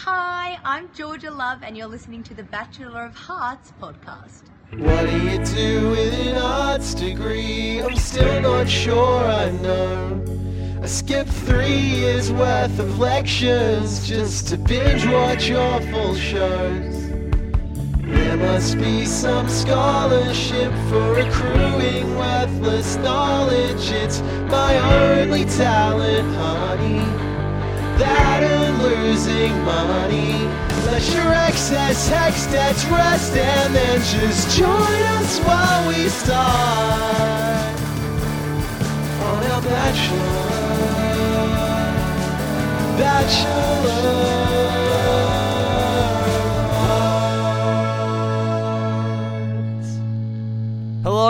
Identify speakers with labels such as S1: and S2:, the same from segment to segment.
S1: Hi, I'm Georgia Love, and you're listening to the Bachelor of Hearts podcast.
S2: What do you do with an arts degree? I'm still not sure I know. I skipped three years worth of lectures just to binge watch awful shows. There must be some scholarship for accruing worthless knowledge. It's my only talent, honey. Losing money. Let your excess hex debts rest and then just join us while we start on our bachelor. Bachelor.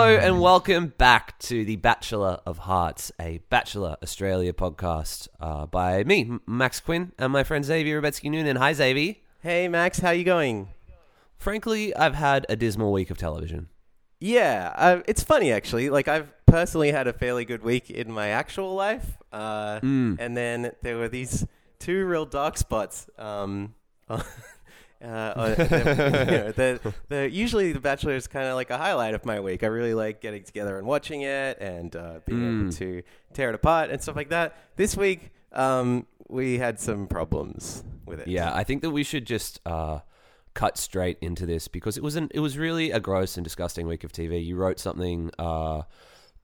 S3: Hello and welcome back to the Bachelor of Hearts, a Bachelor Australia podcast uh, by me, Max Quinn, and my friend Xavier Rebetsky Noonan. Hi, Xavier.
S4: Hey Max, how you going?
S3: Frankly, I've had a dismal week of television.
S4: Yeah, uh, it's funny actually. Like I've personally had a fairly good week in my actual life, uh, and then there were these two real dark spots. Um, uh, uh, you know, the, the, usually the Bachelor is kind of like a highlight of my week. I really like getting together and watching it and uh, being able to tear it apart and stuff like that. This week, um, we had some problems with it.
S3: Yeah, I think that we should just uh, cut straight into this because it was an, it was really a gross and disgusting week of TV. You wrote something uh,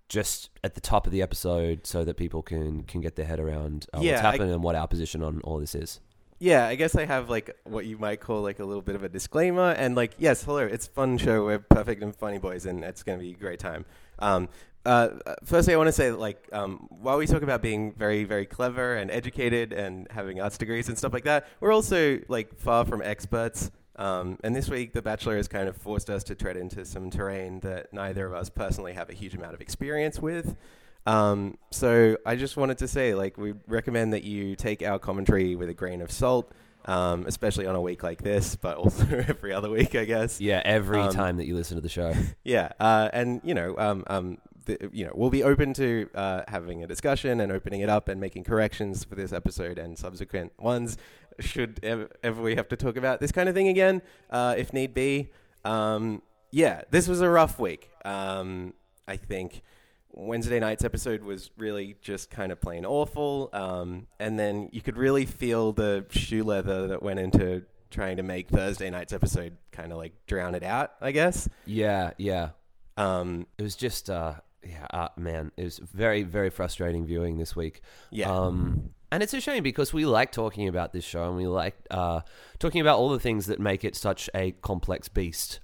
S3: just at the top of the episode so that people can can get their head around uh,
S4: Yeah,
S3: what's
S4: I-
S3: happened and what our position on all this is.
S4: Yeah, I guess I have like what you might call like a little bit of a disclaimer, and like, yes, hello, it's fun show. We're perfect and funny boys, and it's going to be a great time. Um, uh, firstly, I want to say that, like, um, while we talk about being very, very clever and educated and having arts degrees and stuff like that, we're also like far from experts. Um, and this week, The Bachelor has kind of forced us to tread into some terrain that neither of us personally have a huge amount of experience with. Um, so I just wanted to say, like, we recommend that you take our commentary with a grain of salt, um, especially on a week like this, but also every other week, I guess.
S3: Yeah, every
S4: Um,
S3: time that you listen to the show.
S4: Yeah, uh, and you know, um, um, the, you know, we'll be open to uh, having a discussion and opening it up and making corrections for this episode and subsequent ones. Should ever, ever we have to talk about this kind of thing again, uh, if need be. Um, yeah, this was a rough week. Um, I think Wednesday night's episode was really just kind of plain awful, um, and then you could really feel the shoe leather that went into trying to make Thursday night's episode kind of like drown it out. I guess.
S3: Yeah, yeah.
S4: Um,
S3: It was just, uh, yeah, uh, man, it was very, very frustrating viewing this week.
S4: Yeah.
S3: Um, and it's a shame because we like talking about this show and we like uh, talking about all the things that make it such a complex beast.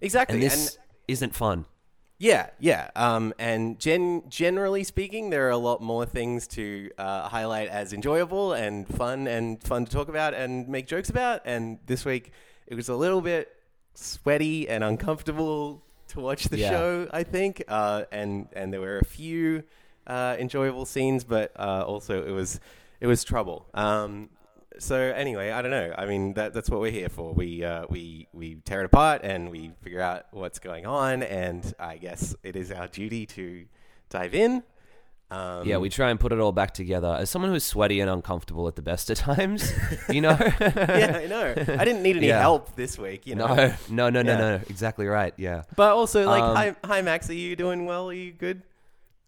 S4: exactly.
S3: And this
S4: and
S3: isn't fun.
S4: Yeah, yeah. Um, and gen- generally speaking, there are a lot more things to uh, highlight as enjoyable and fun and fun to talk about and make jokes about. And this week, it was a little bit sweaty and uncomfortable to watch the
S3: Yeah.
S4: show. I think, uh, and and there were a few uh, enjoyable scenes, but uh, also it was it was trouble. Um, so anyway, I don't know. I mean, that, that's what we're here for. We uh, we we tear it apart and we figure out what's going on. And I guess it is our duty to dive in. Um,
S3: Yeah, we try and put it all back together. As someone who's sweaty and uncomfortable at the best of times, you know?
S4: yeah, I know. I didn't need any
S3: Yeah.
S4: help this week, you know.
S3: no, no, no, no,
S4: Yeah.
S3: no. Exactly right. Yeah.
S4: But also, like,
S3: Um,
S4: hi, hi, Max. Are you doing well? Are you good?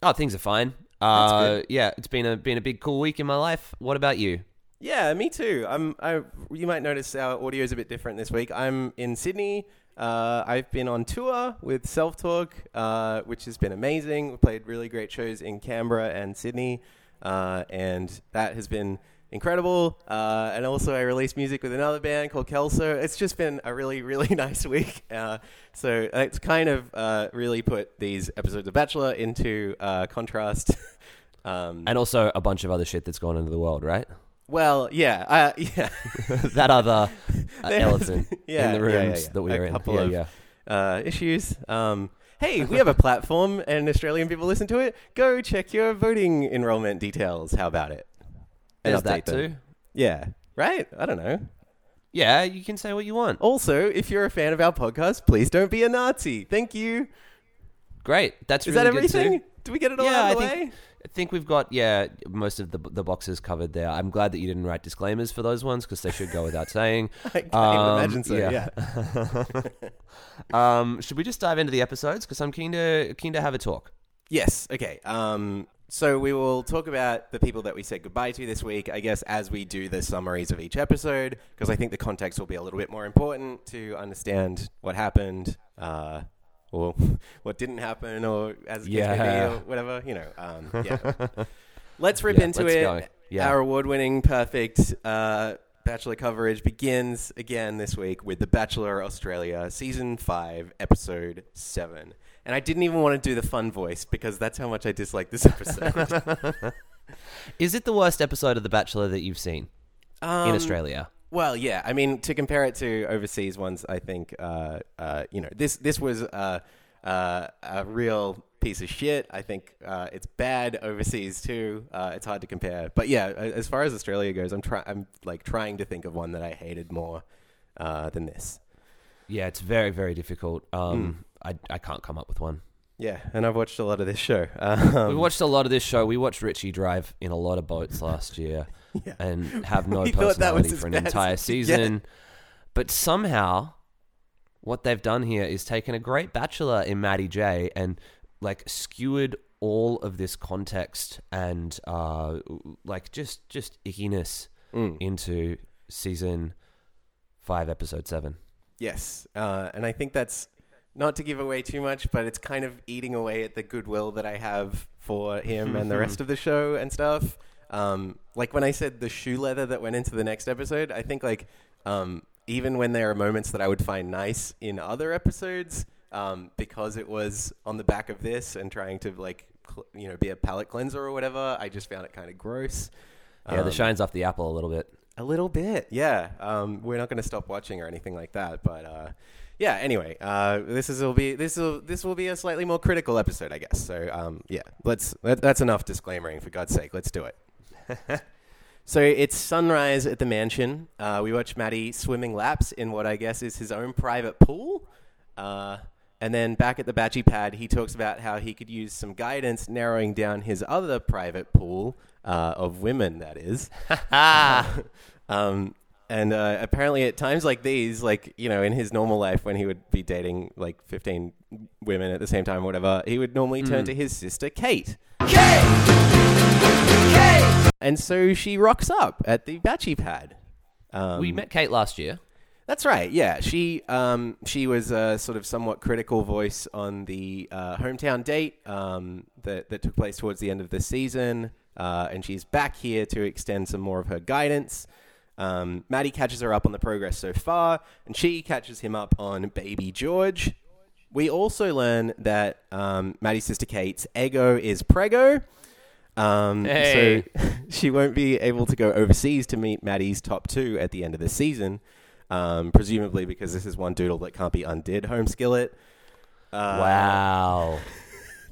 S3: Oh, things are fine. Uh, yeah, it's been a been a big cool week in my life. What about you?
S4: Yeah, me too. I'm. I. You might notice our audio is a bit different this week. I'm in Sydney. Uh, I've been on tour with Self Talk, uh, which has been amazing. We played really great shows in Canberra and Sydney, uh, and that has been incredible. Uh, and also, I released music with another band called Kelso. It's just been a really, really nice week. Uh, so it's kind of uh, really put these episodes of Bachelor into contrast. um,
S3: And also a bunch of other shit that's gone into the world, right?
S4: Well, yeah, uh, yeah.
S3: that other uh, elephant
S4: yeah,
S3: in the
S4: yeah, yeah,
S3: rooms
S4: yeah.
S3: that we
S4: A
S3: are in.
S4: couple
S3: yeah,
S4: of- uh, issues. Um, hey, we have a platform and Australian people listen to it. Go check your voting enrollment details. How about it? And
S3: There's that
S4: them.
S3: too.
S4: Yeah, right? I don't know.
S3: Yeah, you can say what you want.
S4: Also, if you're a fan of our podcast, please don't be a Nazi. Thank you.
S3: Great. That's
S4: Is
S3: really
S4: that everything?
S3: too.
S4: Did we get it all
S3: yeah,
S4: out of the
S3: think
S4: way?
S3: I think we've got yeah most of the the boxes covered there. I'm glad that you didn't write disclaimers for those ones because they should go without saying.
S4: I can't
S3: Um,
S4: even imagine so.
S3: yeah.
S4: Yeah.
S3: Um, should we just dive into the episodes? Because I'm keen to keen to have a talk.
S4: Yes. Okay. Um, so we will talk about the people that we said goodbye to this week, I guess, as we do the summaries of each episode, because I think the context will be a little bit more important to understand what happened, uh, or what didn't happen, or as it case may be,
S3: Yeah.
S4: or whatever. You know. Um, yeah. let's rip
S3: Yeah,
S4: into
S3: let's
S4: it.
S3: go. Yeah.
S4: Our award-winning, perfect uh, Bachelor coverage begins again this week with The Bachelor Australia, season five, episode seven. And I didn't even want to do the fun voice because that's how much I dislike this episode.
S3: Is it the worst episode of The Bachelor that you've seen
S4: Um,
S3: in Australia?
S4: Well, yeah. I mean, to compare it to overseas ones, I think uh, uh, you know this this was uh, uh, a real piece of shit. I think uh, it's bad overseas too. Uh, it's hard to compare, but yeah, as far as Australia goes, I'm trying. I'm like trying to think of one that I hated more uh, than this.
S3: Yeah, it's very very difficult. Um, I I can't come up with one.
S4: Yeah, and I've watched a lot of this show. Um,
S3: we watched a lot of this show. We watched Richie drive in a lot of boats last year
S4: Yeah.
S3: and have no
S4: We thought that was
S3: personality for an entire season. But somehow, what they've done here is taken a great bachelor in Matty J and like skewered all of this context and uh, like just just ickiness
S4: Mm.
S3: into season five, episode seven.
S4: Yes, uh, and I think that's not to give away too much, but it's kind of eating away at the goodwill that I have for him and the rest of the show and stuff. Um, like when I said the shoe leather that went into the next episode, I think like um, even when there are moments that I would find nice in other episodes, um, because it was on the back of this and trying to like cl- you know be a palate cleanser or whatever, I just found it kind of gross.
S3: Yeah, the
S4: Um,
S3: shine's off the apple a little bit.
S4: a little bit, yeah. Um, we're not going to stop watching or anything like that, but uh, yeah. Anyway, uh, this is will be this will this will be a slightly more critical episode, I guess. So um, yeah, let's that, that's enough disclaimering for God's sake. Let's do it. so it's sunrise at the mansion. Uh, we watch Matty swimming laps in what I guess is his own private pool. Uh, and then back at the Batchy pad, he talks about how he could use some guidance narrowing down his other private pool uh, of women, that is. um, and uh, apparently, at times like these, like, you know, in his normal life when he would be dating like 15 women at the same time, or whatever, he would normally turn to his sister, Kate. And so she rocks up at the Batchy pad. Um,
S3: we met Kate last year.
S4: that's right. Yeah, she um, she was a sort of somewhat critical voice on the uh, hometown date um, that that took place towards the end of the season, uh, and she's back here to extend some more of her guidance. Um, Matty catches her up on the progress so far, and she catches him up on baby George. We also learn that um, Matty's sister Kate's ego is prego. Um,
S3: Hey.
S4: So she won't be able to go overseas to meet Matty's top two at the end of the season, um, presumably because this is one doodle that can't be undid. Home skillet. Uh,
S3: wow.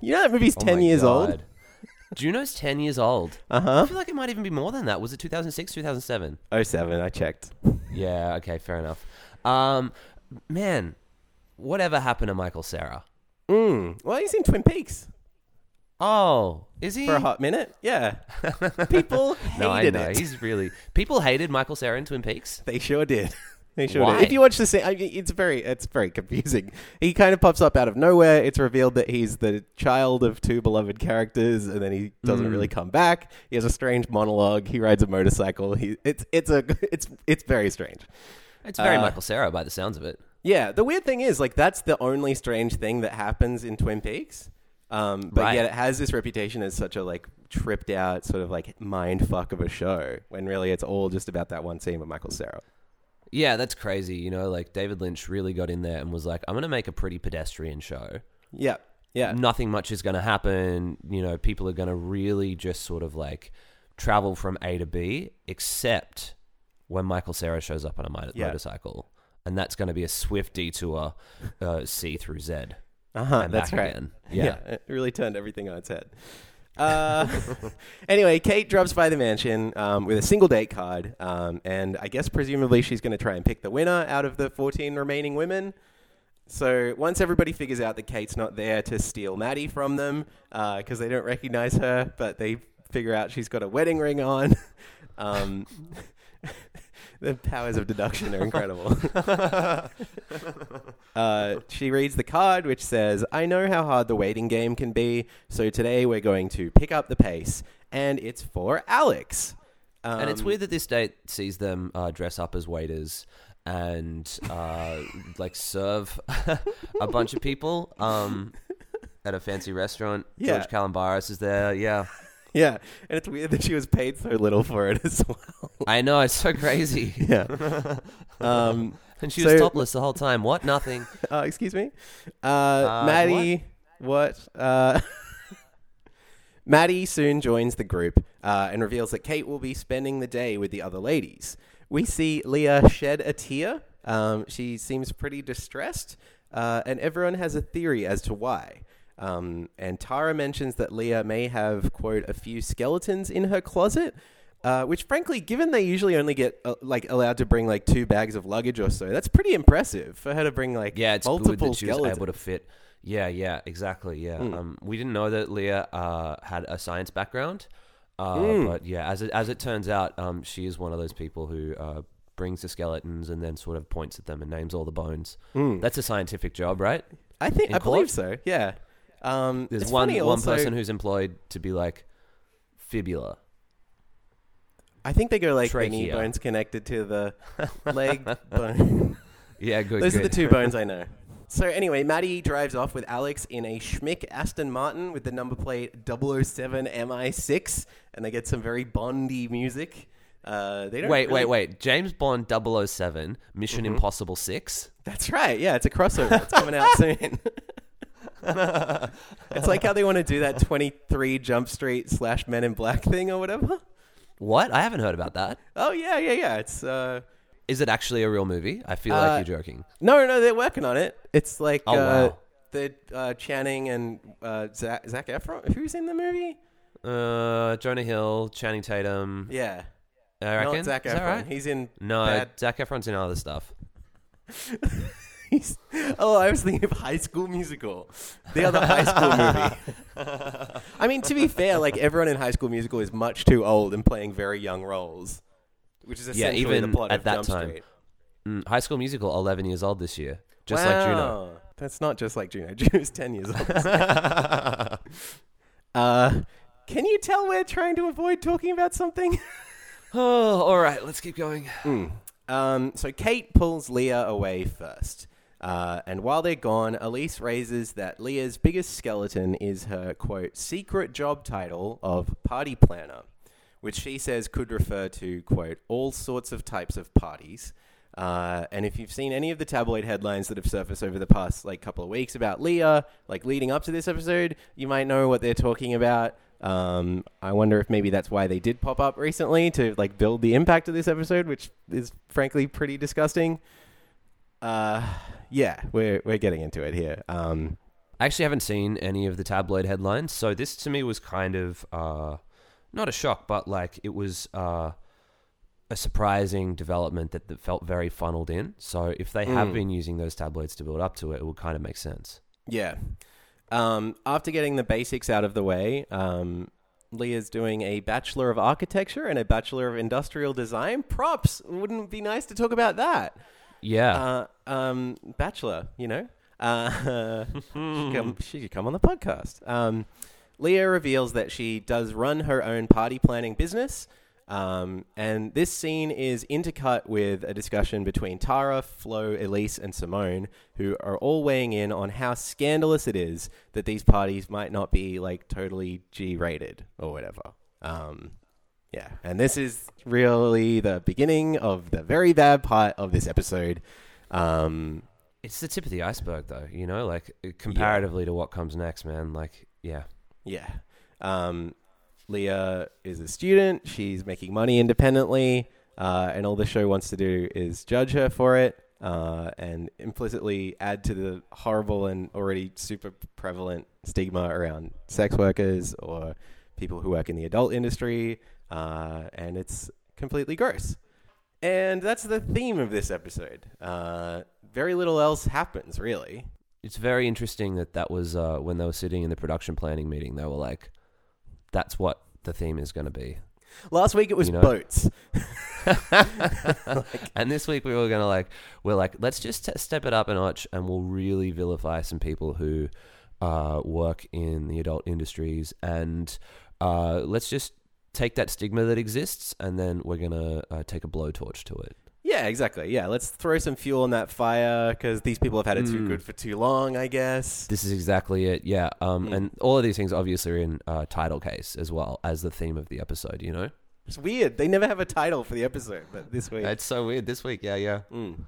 S4: You know that movie's
S3: Oh
S4: ten
S3: my
S4: years old.
S3: Juno's 10 years old.
S4: Uh huh.
S3: I feel like it might even be more than that. Was it 2006, 2007?
S4: Oh seven. I checked.
S3: Yeah, okay, fair enough. Um, man, whatever happened to Michael Cera?
S4: Mm. Well, he's in Twin Peaks
S3: Oh, is he?
S4: for a hot minute. Yeah. People hated
S3: no, I know.
S4: it.
S3: He's really. People hated Michael Cera in Twin Peaks.
S4: They sure did. They sure
S3: Why?
S4: did. If you watch the scene, I mean, it's very, it's very confusing. He kind of pops up out of nowhere. It's revealed that he's the child of two beloved characters, and then he doesn't
S3: Mm.
S4: really come back. He has a strange monologue. He rides a motorcycle. He, it's, it's a, it's, it's very strange.
S3: It's very
S4: Uh,
S3: Michael Cera by the sounds of it.
S4: Yeah. The weird thing is, like, that's the only strange thing that happens in Twin Peaks. Um, but
S3: Right.
S4: yet it has this reputation as such a like tripped out sort of like mind fuck of a show when really it's all just about that one scene with Michael Cera.
S3: Yeah, that's crazy. You know, like David Lynch really got in there and was like, "I'm going to make a pretty pedestrian show.
S4: Yeah. Yeah.
S3: Nothing much is going to happen. You know, people are going to really just sort of like travel from A to B, except when Michael Cera shows up on a mo-
S4: Yeah.
S3: motorcycle, and that's going to be a swift detour, uh, C through Z.
S4: Uh huh. That's right.
S3: again.
S4: Yeah.
S3: Yeah.
S4: it really turned everything on its head. Uh, anyway, Kate drops by the mansion um, with a single date card, um, and I guess presumably she's going to try and pick the winner out of the 14 remaining women. so once everybody figures out that Kate's not there to steal Matty from them because they don't recognize her, but they figure out she's got a wedding ring on. um, the powers of deduction are incredible. uh, she reads the card, which says, I know how hard the waiting game can be, so today we're going to pick up the pace, and it's for Alex.
S3: and it's
S4: Um,
S3: weird that this date sees them uh, dress up as waiters and uh, like serve a bunch of people um, at a fancy restaurant.
S4: Yeah.
S3: George Calombaris is there. Yeah,
S4: Yeah, and it's weird that she was paid so little for it as well.
S3: I know it's so crazy.
S4: yeah. Um,
S3: And she was
S4: So-
S3: topless the whole time. What? Nothing.
S4: uh, excuse me? Uh,
S3: Uh,
S4: Matty, what? Uh, Matty soon joins the group uh, and reveals that Kate will be spending the day with the other ladies. We see Leah shed a tear. Um, she seems pretty distressed, uh, and everyone has a theory as to why. Um, and Tara mentions that Leah may have, quote, a few skeletons in her closet. Uh, which, frankly, given they usually only get uh, like allowed to bring like two bags of luggage or so, that's pretty impressive for her to bring like
S3: Yeah, it's
S4: multiple
S3: good that she was
S4: skeletons.
S3: able to fit. Yeah, yeah, exactly. Yeah,
S4: Hmm.
S3: um, we didn't know that Leah uh, had a science background, uh,
S4: Hmm.
S3: but yeah, as it, as it turns out, um, she is one of those people who uh, brings the skeletons and then sort of points at them and names all the bones.
S4: Hmm.
S3: That's a scientific job, right?
S4: I think
S3: in
S4: I believe so. Yeah. Um,
S3: There's one one
S4: also-
S3: person who's employed to be like fibula.
S4: I think they go like the knee
S3: Trachea.
S4: bones connected to the leg bone.
S3: Yeah, good.
S4: Those are
S3: good.
S4: the two bones I know. So anyway, Maddie drives off with Alex in a Schmick Aston Martin with the number plate 007 MI6, and they get some very Bondy music. Uh, they don't
S3: Wait,
S4: really-
S3: wait, wait. James Bond 007, Mission
S4: Mm-hmm.
S3: Impossible 6?
S4: That's right. Yeah, it's a crossover. It's coming out soon. it's like how they want to do that 23 Jump Street slash Men in Black thing or whatever.
S3: What? I haven't heard about that.
S4: Oh yeah, yeah, yeah. It's uh,
S3: Is it actually a real movie? I feel
S4: Uh,
S3: like you're joking.
S4: no, no, they're working on it. It's like
S3: Oh,
S4: uh,
S3: wow.
S4: the uh, Channing and uh, Zach, Zac Efron. Who's in the movie?
S3: Uh, Jonah Hill, Channing Tatum.
S4: Yeah,
S3: I reckon.
S4: not Zach
S3: Is
S4: Efron.
S3: that right?
S4: He's in.
S3: No,
S4: bad-
S3: Zac Efron's in other stuff.
S4: He's, oh, I was thinking of High School Musical, the other High School movie. I mean, to be fair, like everyone in High School Musical is much too old and playing very young roles, which is
S3: Yeah, even
S4: the plot
S3: at
S4: of
S3: that
S4: Jump
S3: time. Mm, High School Musical, 11 years old this year. Just like Juno.
S4: That's not just like Juno. Juno's 10 years old. uh, can you tell we're trying to avoid talking about something?
S3: Oh, all right. Let's keep going.
S4: Um, so Kate pulls Leah away first. Uh, and while they're gone, Elise raises that Leah's biggest skeleton is her, quote, secret job title of party planner, which she says could refer to, quote, all sorts of types of parties. Uh, and if you've seen any of the tabloid headlines that have surfaced over the past like couple of weeks about Leah, like leading up to this episode, you might know what they're talking about. Um, I wonder if maybe that's why they did pop up recently to like build the impact of this episode, which is frankly pretty disgusting. Uh, yeah, we're we're getting into it here. Um,
S3: I actually haven't seen any of the tabloid headlines, so this to me was kind of uh, not a shock, but like it was uh, a surprising development that, that felt very funneled in. So if they have
S4: Mm.
S3: been using those tabloids to build up to it, it would kind of make sense.
S4: yeah. Um, after getting the basics out of the way, um, Leah's doing a Bachelor of Architecture and a Bachelor of Industrial Design. Props! Wouldn't it be nice to talk about that?
S3: Yeah.
S4: Uh, um, Bachelor, you know? Uh, she, should come, she should come on the podcast. Um, Leah reveals that she does run her own party planning business. Um, and this scene is intercut with a discussion between Tara, Flo, Elise, and Simone, who are all weighing in on how scandalous it is that these parties might not be like totally G rated or whatever. Um, yeah, and this is really the beginning of the very bad part of this episode. Um,
S3: it's the tip of the iceberg, though, you know, like comparatively to what comes next, man. Like, yeah.
S4: yeah. Um, Leah is a student. She's making money independently, uh, and all the show wants to do is judge her for it uh, and implicitly add to the horrible and already super prevalent stigma around sex workers or people who work in the adult industry. Uh, and it's completely gross. And that's the theme of this episode. Uh, very little else happens really.
S3: It's very interesting that that was uh, when they were sitting in the production planning meeting. They were like, "That's what the theme is going to be."
S4: Last week it was
S3: You know?
S4: boats.
S3: and this week we were gonna like we're like let's just t- step it up a notch and we'll really vilify some people who uh, work in the adult industries and uh, let's just take that stigma that exists and then we're gonna uh, take a blowtorch to it.
S4: Yeah, exactly. Yeah, let's throw some fuel on that fire because these people have had it too
S3: Mm.
S4: good for too long, I guess.
S3: This is exactly it. Yeah. Um,
S4: Mm.
S3: and all of these things obviously are in uh, title case as well as the theme of the episode. You know,
S4: It's weird. They never have a title for the episode, but this week.
S3: it's so weird this week. Yeah, yeah.
S4: Mm.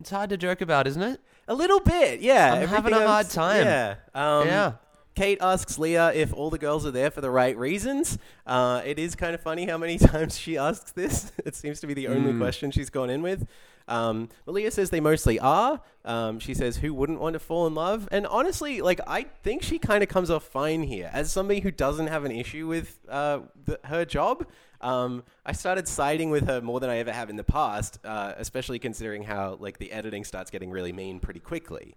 S3: It's hard to joke about, isn't it?
S4: A little bit, yeah.
S3: I'm having
S4: Everything
S3: a hard
S4: else-
S3: time.
S4: Yeah. Um,
S3: yeah.
S4: Kate asks Leah if all the girls are there for the right reasons. Uh, it is kind of funny how many times she asks this. It seems to be the only
S3: Mm.
S4: question she's gone in with. Um, but Leah says they mostly are. Um, she says, "Who wouldn't want to fall in love?" And honestly, like I think she kind of comes off fine here as somebody who doesn't have an issue with uh, the, her job. Um, I started siding with her more than I ever have in the past, uh, especially considering how like the editing starts getting really mean pretty quickly.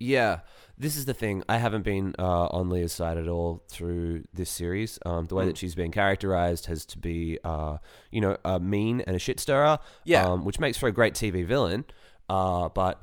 S3: Yeah, this is the thing. I haven't been uh, on Leah's side at all through this series. Um, the way
S4: Mm.
S3: that she's been characterized has to be, uh, you know, a mean and a shit stirrer.
S4: Yeah.
S3: um, which makes for a great TV villain, uh, but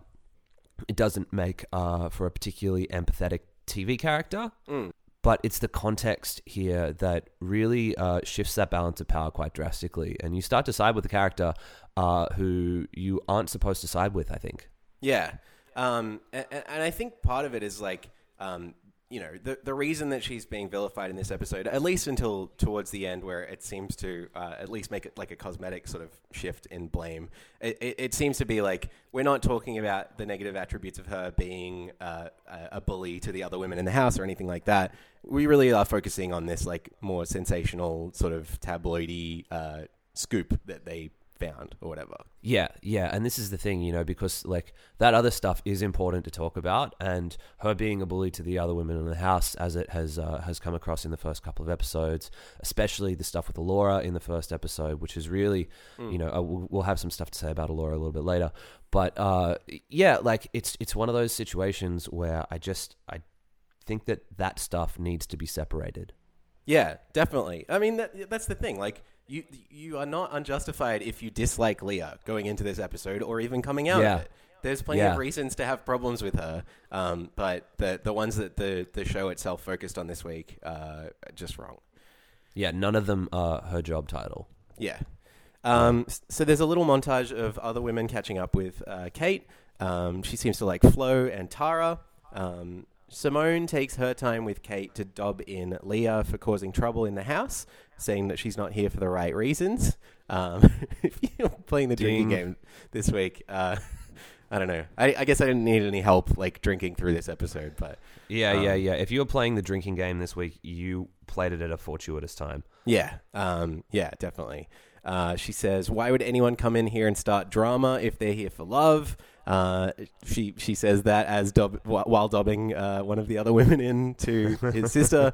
S3: it doesn't make uh, for a particularly empathetic TV character.
S4: Mm.
S3: But it's the context here that really uh, shifts that balance of power quite drastically, and you start to side with the character uh, who you aren't supposed to side with. I think.
S4: Yeah, um, and, and I think part of it is like, um, you know, the the reason that she's being vilified in this episode, at least until towards the end, where it seems to uh, at least make it like a cosmetic sort of shift in blame. It, it, it seems to be like we're not talking about the negative attributes of her being uh, a bully to the other women in the house or anything like that. We really are focusing on this like more sensational sort of tabloidy uh, scoop that they found or whatever.
S3: Yeah, yeah, and this is the thing, you know, because like that other stuff is important to talk about, and her being a bully to the other women in the house, as it has uh, has come across in the first couple of episodes, especially the stuff with Laura in the first episode, which is really, you know, uh, we'll, we'll have some stuff to say about Laura a little bit later, but uh, yeah, like it's it's one of those situations where I just I think that that stuff needs to be separated.
S4: Yeah, definitely. I mean, that, that's the thing. Like, you you are not unjustified if you dislike Leah going into this episode or even coming out
S3: Yeah.
S4: of it. There's plenty
S3: Yeah.
S4: of reasons to have problems with her, um, but the the ones that the the show itself focused on this week uh, are just wrong.
S3: Yeah, none of them are her job title.
S4: Yeah. Um, so there's a little montage of other women catching up with uh, Kate. Um, she seems to like Flo and Tara. Um, Simone takes her time with Kate to dob in Leah for causing trouble in the house, saying that she's not here for the right reasons. Um, if you're playing the drinking
S3: Ding.
S4: game this week, uh, I don't know. I, I guess I didn't need any help like drinking through this episode, but
S3: Yeah, yeah,
S4: Um,
S3: yeah. If you were playing the drinking game this week, you played it at a fortuitous time.
S4: Yeah, um, yeah, definitely. Uh, she says, "Why would anyone come in here and start drama if they're here for love?" Uh, she she says that as wh- while dobbing uh, one of the other women in to his sister.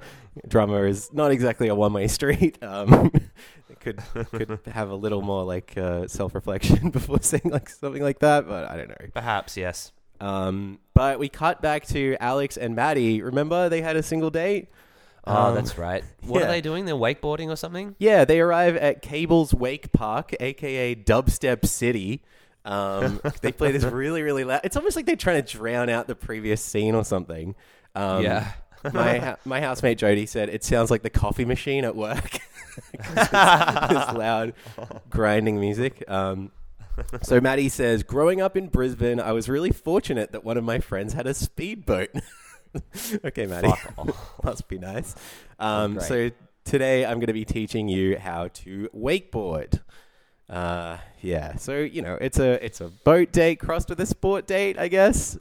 S4: drama is not exactly a one way street. Um, could could have a little more like uh, self reflection before saying like something like that, but I don't know.
S3: Perhaps, yes.
S4: Um, but we cut back to Alex and Matty. Remember they had a single date.
S3: Oh,
S4: Um,
S3: that's right. What
S4: yeah.
S3: are they doing? They're wakeboarding or something?
S4: Yeah, they arrive at Cable's Wake Park, aka Dubstep City. Um, they play this really, really loud. It's almost like they're trying to drown out the previous scene or something. Um,
S3: yeah.
S4: my my housemate Jody said it sounds like the coffee machine at work. this loud grinding music. Um, so Matty says, growing up in Brisbane, I was really fortunate that one of my friends had a speedboat. okay,
S3: Matty,
S4: must be nice. Um, so today I'm going to be teaching you how to wakeboard. Uh, yeah, so you know it's a it's a boat date crossed with a sport date, I guess.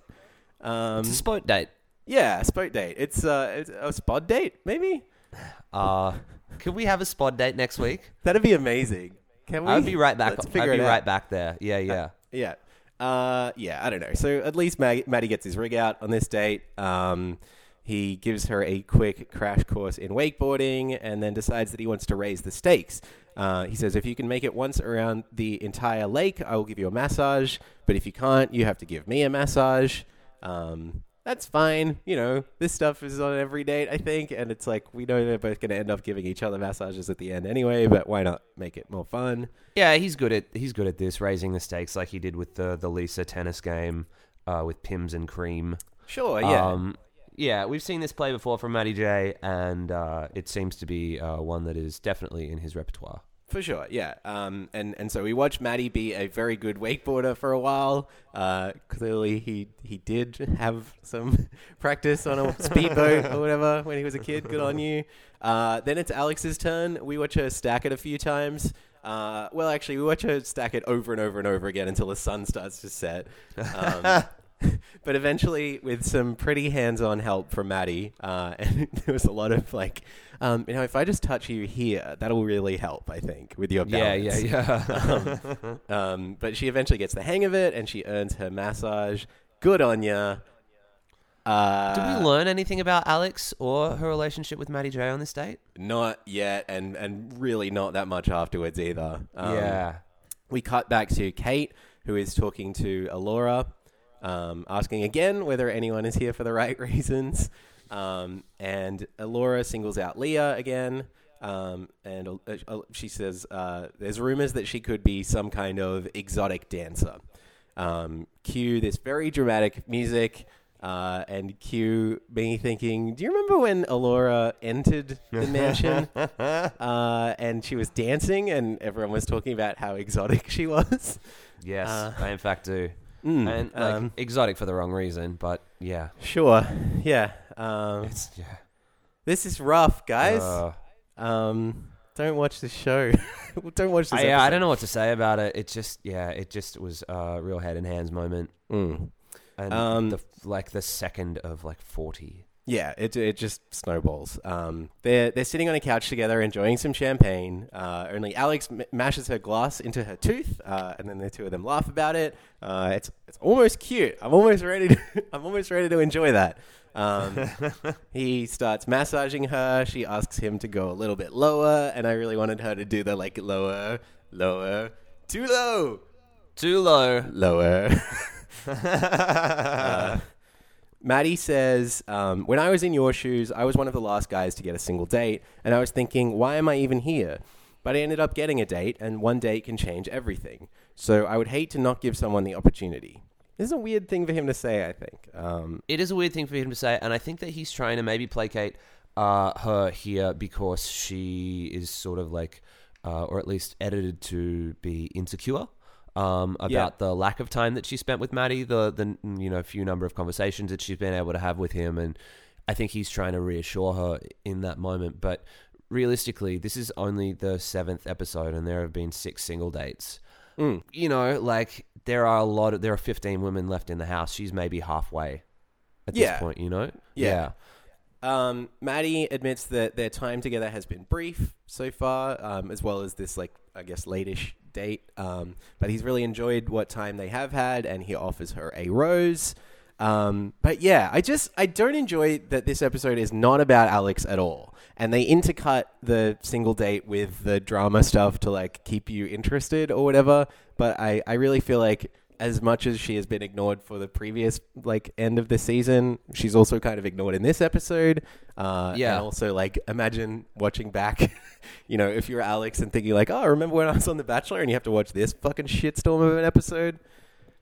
S4: Um,
S3: It's a sport date.
S4: yeah, a sport date. It's, uh, it's a spot date, maybe.
S3: Uh, could we have a spot date next week?
S4: That'd be amazing. Can we?
S3: I'd be right back.
S4: Let's
S3: I'd be right
S4: out.
S3: back there. Yeah, yeah.
S4: Yeah. Uh, yeah, I don't know. So at least Mag- Matty gets his rig out on this date. Um, he gives her a quick crash course in wakeboarding and then decides that he wants to raise the stakes. Uh, he says, If you can make it once around the entire lake, I will give you a massage. But if you can't, you have to give me a massage. Um, that's fine. You know, this stuff is on every date, I think. And it's like, we know they're both going to end up giving each other massages at the end anyway, but why not make it more fun?
S3: Yeah, he's good at he's good at this, raising the stakes like he did with the the Lisa tennis game uh, with Pimm's and Cream.
S4: Sure, yeah.
S3: Um, yeah, we've seen this play before from Matty J, and uh, it seems to be uh, one that is definitely in his repertoire.
S4: For sure, yeah. Um, and, and so we watched Matty be a very good wakeboarder for a while. Uh, clearly, he, he did have some practice on a speedboat or whatever when he was a kid. Good on you. Uh, then it's Alex's turn. We watch her stack it a few times. Uh, well, actually, we watch her stack it over and over and over again until the sun starts to set. Um, but eventually, with some pretty hands-on help from Matty, uh, and there was a lot of like, um, you know, if I just touch you here, that'll really help. I think with your
S3: Yeah,
S4: balance.
S3: yeah, yeah.
S4: um, um, but she eventually gets the hang of it, and she earns her massage. Good on ya. Uh,
S3: Did we learn anything about Alex or her relationship with Matty J on this date?
S4: Not yet, and and really not that much afterwards either. Um,
S3: yeah.
S4: we cut back to Kate, who is talking to Alora, um, asking again whether anyone is here for the right reasons. Um, and Alora singles out Leah again. Um, and uh, uh, she says uh, there's rumors that she could be some kind of exotic dancer. Um, cue this very dramatic music. Uh, and cue me thinking, do you remember when Alora entered the mansion uh, and she was dancing and everyone was talking about how exotic she was?
S3: Yes,
S4: Uh,
S3: I in fact do.
S4: Mm,
S3: and like
S4: um,
S3: exotic for the wrong reason, but yeah,
S4: Sure. Yeah. Um,
S3: it's yeah.
S4: this is rough, guys.
S3: Uh,
S4: um, don't watch the show. don't watch this.
S3: I, yeah, I don't know what to say about it. It just yeah, it just was a real head and hands moment,
S4: Mm.
S3: and
S4: Um,
S3: the like the second of like forty.
S4: Yeah, it it just snowballs. Um, they're they're sitting on a couch together, enjoying some champagne. Uh, only Alex m- mashes her glass into her tooth, uh, and then the two of them laugh about it. Uh, it's it's almost cute. I'm almost ready. To, I'm almost ready to enjoy that. Um, he starts massaging her. She asks him to go a little bit lower, and I really wanted her to do the like lower, lower, too low,
S3: Too low.
S4: lower. Matty says, um, When I was in your shoes, I was one of the last guys to get a single date, and I was thinking, why am I even here? But I ended up getting a date, and one date can change everything. So I would hate to not give someone the opportunity. This is a weird thing for him to say, I think. Um,
S3: It is a weird thing for him to say, and I think that he's trying to maybe placate uh, her here because she is sort of like, uh, or at least edited to be insecure um, about
S4: Yeah.
S3: the lack of time that she spent with Matty, the the you know few number of conversations that she's been able to have with him, and I think he's trying to reassure her in that moment. But realistically, this is only the seventh episode, and there have been six single dates
S4: mm,
S3: you know, like there are a lot of there are 15 women left in the house. She's maybe halfway at
S4: Yeah.
S3: this point, you know?
S4: Yeah. Um, Matty admits that their time together has been brief so far, um, as well as this, like, I guess, latish date. Um, but he's really enjoyed what time they have had, and he offers her a rose. Um, but yeah, I just I don't enjoy that this episode is not about Alex at all, and they intercut the single date with the drama stuff to like keep you interested or whatever. But I I really feel like as much as she has been ignored for the previous like end of the season, she's also kind of ignored in this episode. Uh,
S3: Yeah.
S4: And also, like, imagine watching back, you know, if you're Alex and thinking like, oh, remember when I was on The Bachelor and you have to watch this fucking shitstorm of an episode.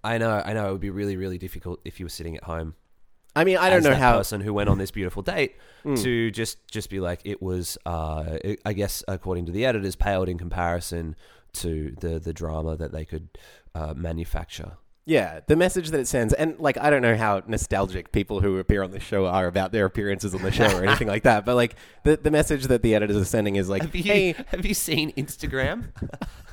S3: I know, I know. It would be really, really difficult if you were sitting at home.
S4: I mean, I don't know how.
S3: person who went on this beautiful date
S4: Mm.
S3: to just just be like it was. Uh, I guess according to the editors, paled in comparison to the the drama that they could uh, manufacture.
S4: Yeah, the message that it sends, and like I don't know how nostalgic people who appear on the show are about their appearances on the show or anything like that, but like the the message that the editors are sending is like,
S3: Have you
S4: hey,
S3: have you seen Instagram?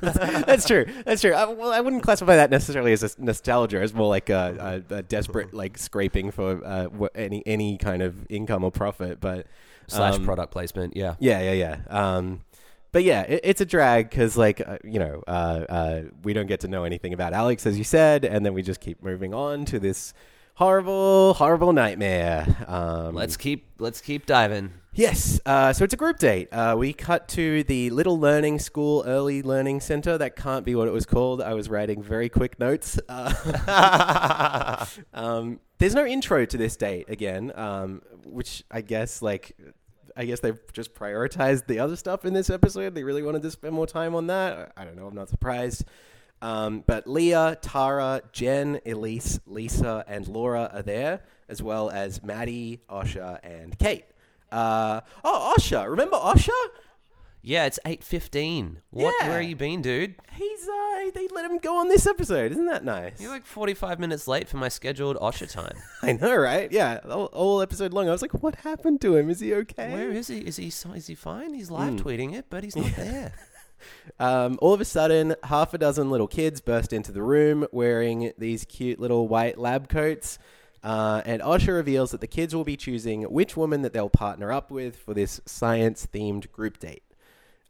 S4: that's true, that's true. I, well, I wouldn't classify that necessarily as a nostalgia. It's more like a, a, a desperate like scraping for uh, any any kind of income or profit, but
S3: Slash
S4: um,
S3: product placement. Yeah.
S4: Yeah, yeah, yeah. Um, but yeah, it, it's a drag because, like, uh, you know, uh, uh, we don't get to know anything about Alex, as you said, and then we just keep moving on to this horrible, horrible nightmare. Um,
S3: Let's keep let's keep diving.
S4: Yes. Uh, so it's a group date. Uh, we cut to the Little Learning School Early Learning Center. That can't be what it was called. I was writing very quick notes. Uh, um, there's no intro to this date again, um, which I guess like. I guess they've just prioritized the other stuff in this episode. They really wanted to spend more time on that. I don't know. I'm not surprised. Um, but Leah, Tara, Jen, Elise, Lisa, and Laura are there, as well as Matty, Osher, and Kate. Uh, oh, Osher. Remember Osher?
S3: Yeah, it's eight fifteen. What?
S4: Yeah.
S3: Where you been, dude?
S4: He's uh, they let him go on this episode. Isn't that nice?
S3: You're like forty five minutes late for my scheduled Osher time.
S4: I know, right? Yeah, all, all episode long. I was like, what happened to him? Is he okay?
S3: Where is he? Is he is he fine? He's live tweeting it, but he's not there.
S4: Um, all of a sudden, half a dozen little kids burst into the room wearing these cute little white lab coats. Uh, and Osher reveals that the kids will be choosing which woman that they'll partner up with for this science themed group date.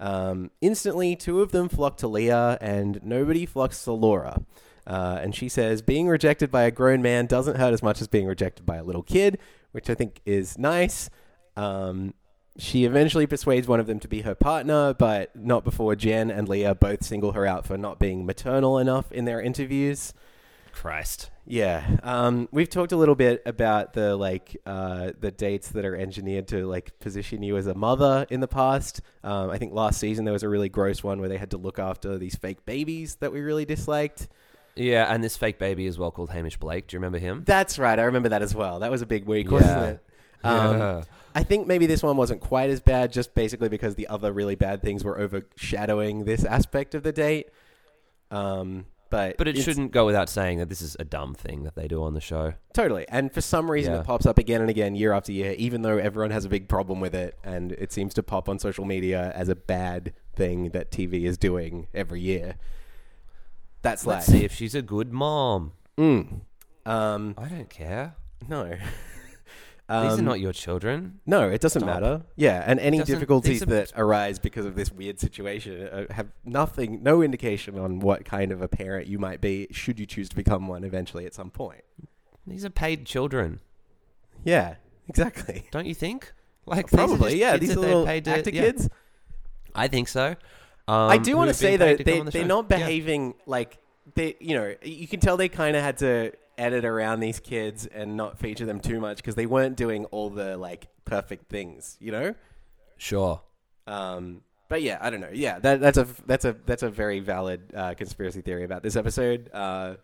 S4: Um, instantly, two of them flock to Leah, and nobody flocks to Laura. Uh, and she says, being rejected by a grown man doesn't hurt as much as being rejected by a little kid, which I think is nice. Um, she eventually persuades one of them to be her partner, but not before Jen and Leah both single her out for not being maternal enough in their interviews.
S3: Christ.
S4: Yeah, um, we've talked a little bit about the like uh, the dates that are engineered to like position you as a mother in the past. Um, I think last season there was a really gross one where they had to look after these fake babies that we really disliked.
S3: Yeah, and this fake baby as well called Hamish Blake. Do you remember him?
S4: That's right, I remember that as well. That was a big week, wasn't
S3: Yeah.
S4: it? Um,
S3: Yeah.
S4: I think maybe this one wasn't quite as bad, just basically because the other really bad things were overshadowing this aspect of the date. Um, but
S3: But it
S4: it's-
S3: shouldn't go without saying that this is a dumb thing that they do on the show.
S4: Totally. And for some reason,
S3: Yeah.
S4: it pops up again and again, year after year, even though everyone has a big problem with it. And it seems to pop on social media as a bad thing that TV is doing every year. That's
S3: Let's see if she's a good mom.
S4: Mm. Um,
S3: I don't care.
S4: no.
S3: These are
S4: Um,
S3: not your children.
S4: No, it doesn't
S3: Stop.
S4: matter. Yeah, and any
S3: Doesn't-
S4: difficulties
S3: these are-
S4: that arise because of this weird situation uh, have nothing, no indication on what kind of a parent you might be should you choose to become one eventually at some point.
S3: These are paid children,
S4: Yeah, exactly.
S3: don't you think? Like these are
S4: Probably,
S3: just
S4: yeah.
S3: kids
S4: These
S3: that
S4: are little
S3: paid to-
S4: actor
S3: yeah.
S4: kids.
S3: I think so.
S4: I
S3: Um,
S4: do want to say though,
S3: paid to come
S4: they they're not behaving like they. You know, you can tell they kind of had to edit around these kids and not feature them too much because they weren't doing all the like perfect things. You know.
S3: Sure.
S4: Um, but yeah, I don't know. Yeah, that, that's a that's a that's a very valid uh, conspiracy theory about this episode. Uh,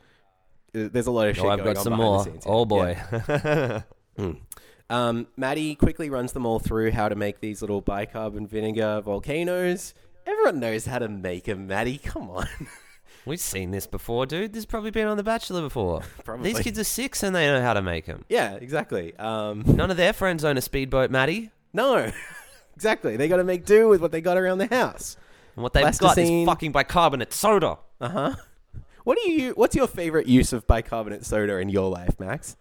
S4: there's a lot of shit
S3: Oh, I've
S4: going
S3: got
S4: on
S3: some more.
S4: the scenes.
S3: Oh boy.
S4: Yeah. Mm. Um, Matty quickly runs them all through how to make these little bicarbonate vinegar volcanoes. Everyone knows how to make them, Matty. Come on.
S3: We've seen this before, dude. This has probably been on The Bachelor before.
S4: Probably.
S3: These kids are six and they know how to make them.
S4: yeah, exactly. Um,
S3: None of their friends own a speedboat, Matty.
S4: no, exactly. They got to make do with what they got around the house.
S3: And what they've got
S4: Plasticine.
S3: is fucking bicarbonate soda.
S4: Uh huh. What do you? What's your favorite use of bicarbonate soda in your life, Max?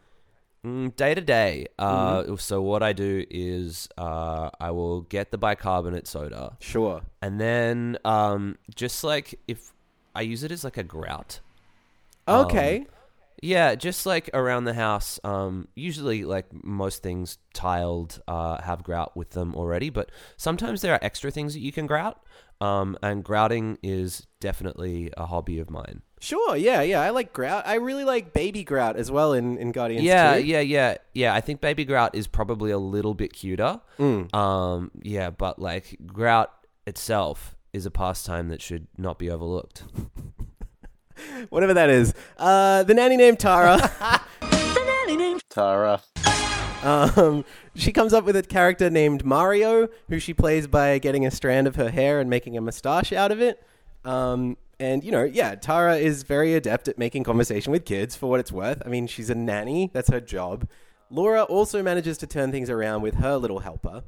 S3: Mm, Day to day. Uh,
S4: Mm-hmm.
S3: So what I do is uh, I will get the bicarbonate soda,
S4: Sure.
S3: and then um, just like if I use it as like a grout. Um,
S4: Okay.
S3: Yeah, just like around the house. Um, usually, like most things tiled uh, have grout with them already, but sometimes there are extra things that you can grout. Um, and grouting is definitely a hobby of mine.
S4: Sure. Yeah. Yeah. I like grout. I really like baby grout as well in in Guardians.
S3: yeah,
S4: 2.
S3: yeah, yeah, yeah. I think baby grout is probably a little bit cuter.
S4: Mm.
S3: Um, yeah, but like grout itself is a pastime that should not be overlooked.
S4: Whatever that is. Uh, the nanny named Tara. The nanny named Tara. Um, she comes up with a character named Mario, who she plays by getting a strand of her hair and making a mustache out of it. Um, and you know, yeah, Tara is very adept at making conversation with kids. For what it's worth, I mean, she's a nanny; that's her job. Laura also manages to turn things around with her little helper.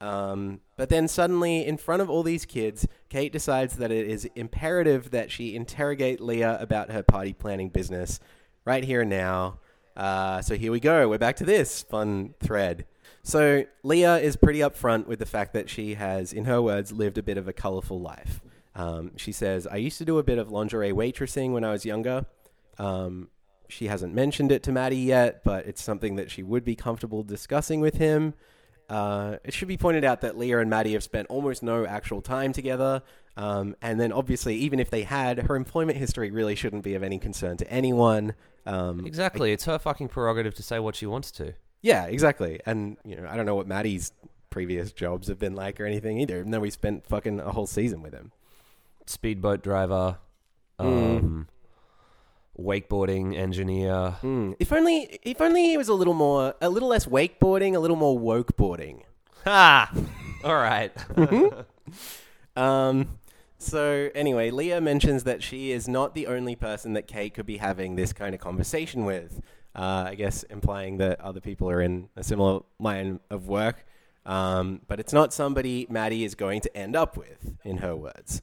S4: Um, but then suddenly, in front of all these kids, Kate decides that it is imperative that she interrogate Leah about her party planning business right here and now. Uh, so here we go. We're back to this fun thread. So Leah is pretty upfront with the fact that she has, in her words, lived a bit of a colorful life. Um, she says, I used to do a bit of lingerie waitressing when I was younger. Um, she hasn't mentioned it to Matty yet, but it's something that she would be comfortable discussing with him. Uh, it should be pointed out that Leah and Matty have spent almost no actual time together. Um, and then, obviously, even if they had, her employment history really shouldn't be of any concern to anyone. Um,
S3: Exactly. It's her fucking prerogative to say what she wants to.
S4: yeah, exactly. And you know, I don't know what Matty's previous jobs have been like or anything either. Even though we spent fucking a whole season with him.
S3: Speedboat driver,
S4: Mm.
S3: um, wakeboarding engineer.
S4: Hmm. If only, if only he was a little more, a little less wakeboarding, a little more wokeboarding.
S3: Ha! All right.
S4: Um. So anyway, Leah mentions that she is not the only person that Kate could be having this kind of conversation with. Uh, I guess implying that other people are in a similar line of work. Um, but it's not somebody Matty is going to end up with, in her words.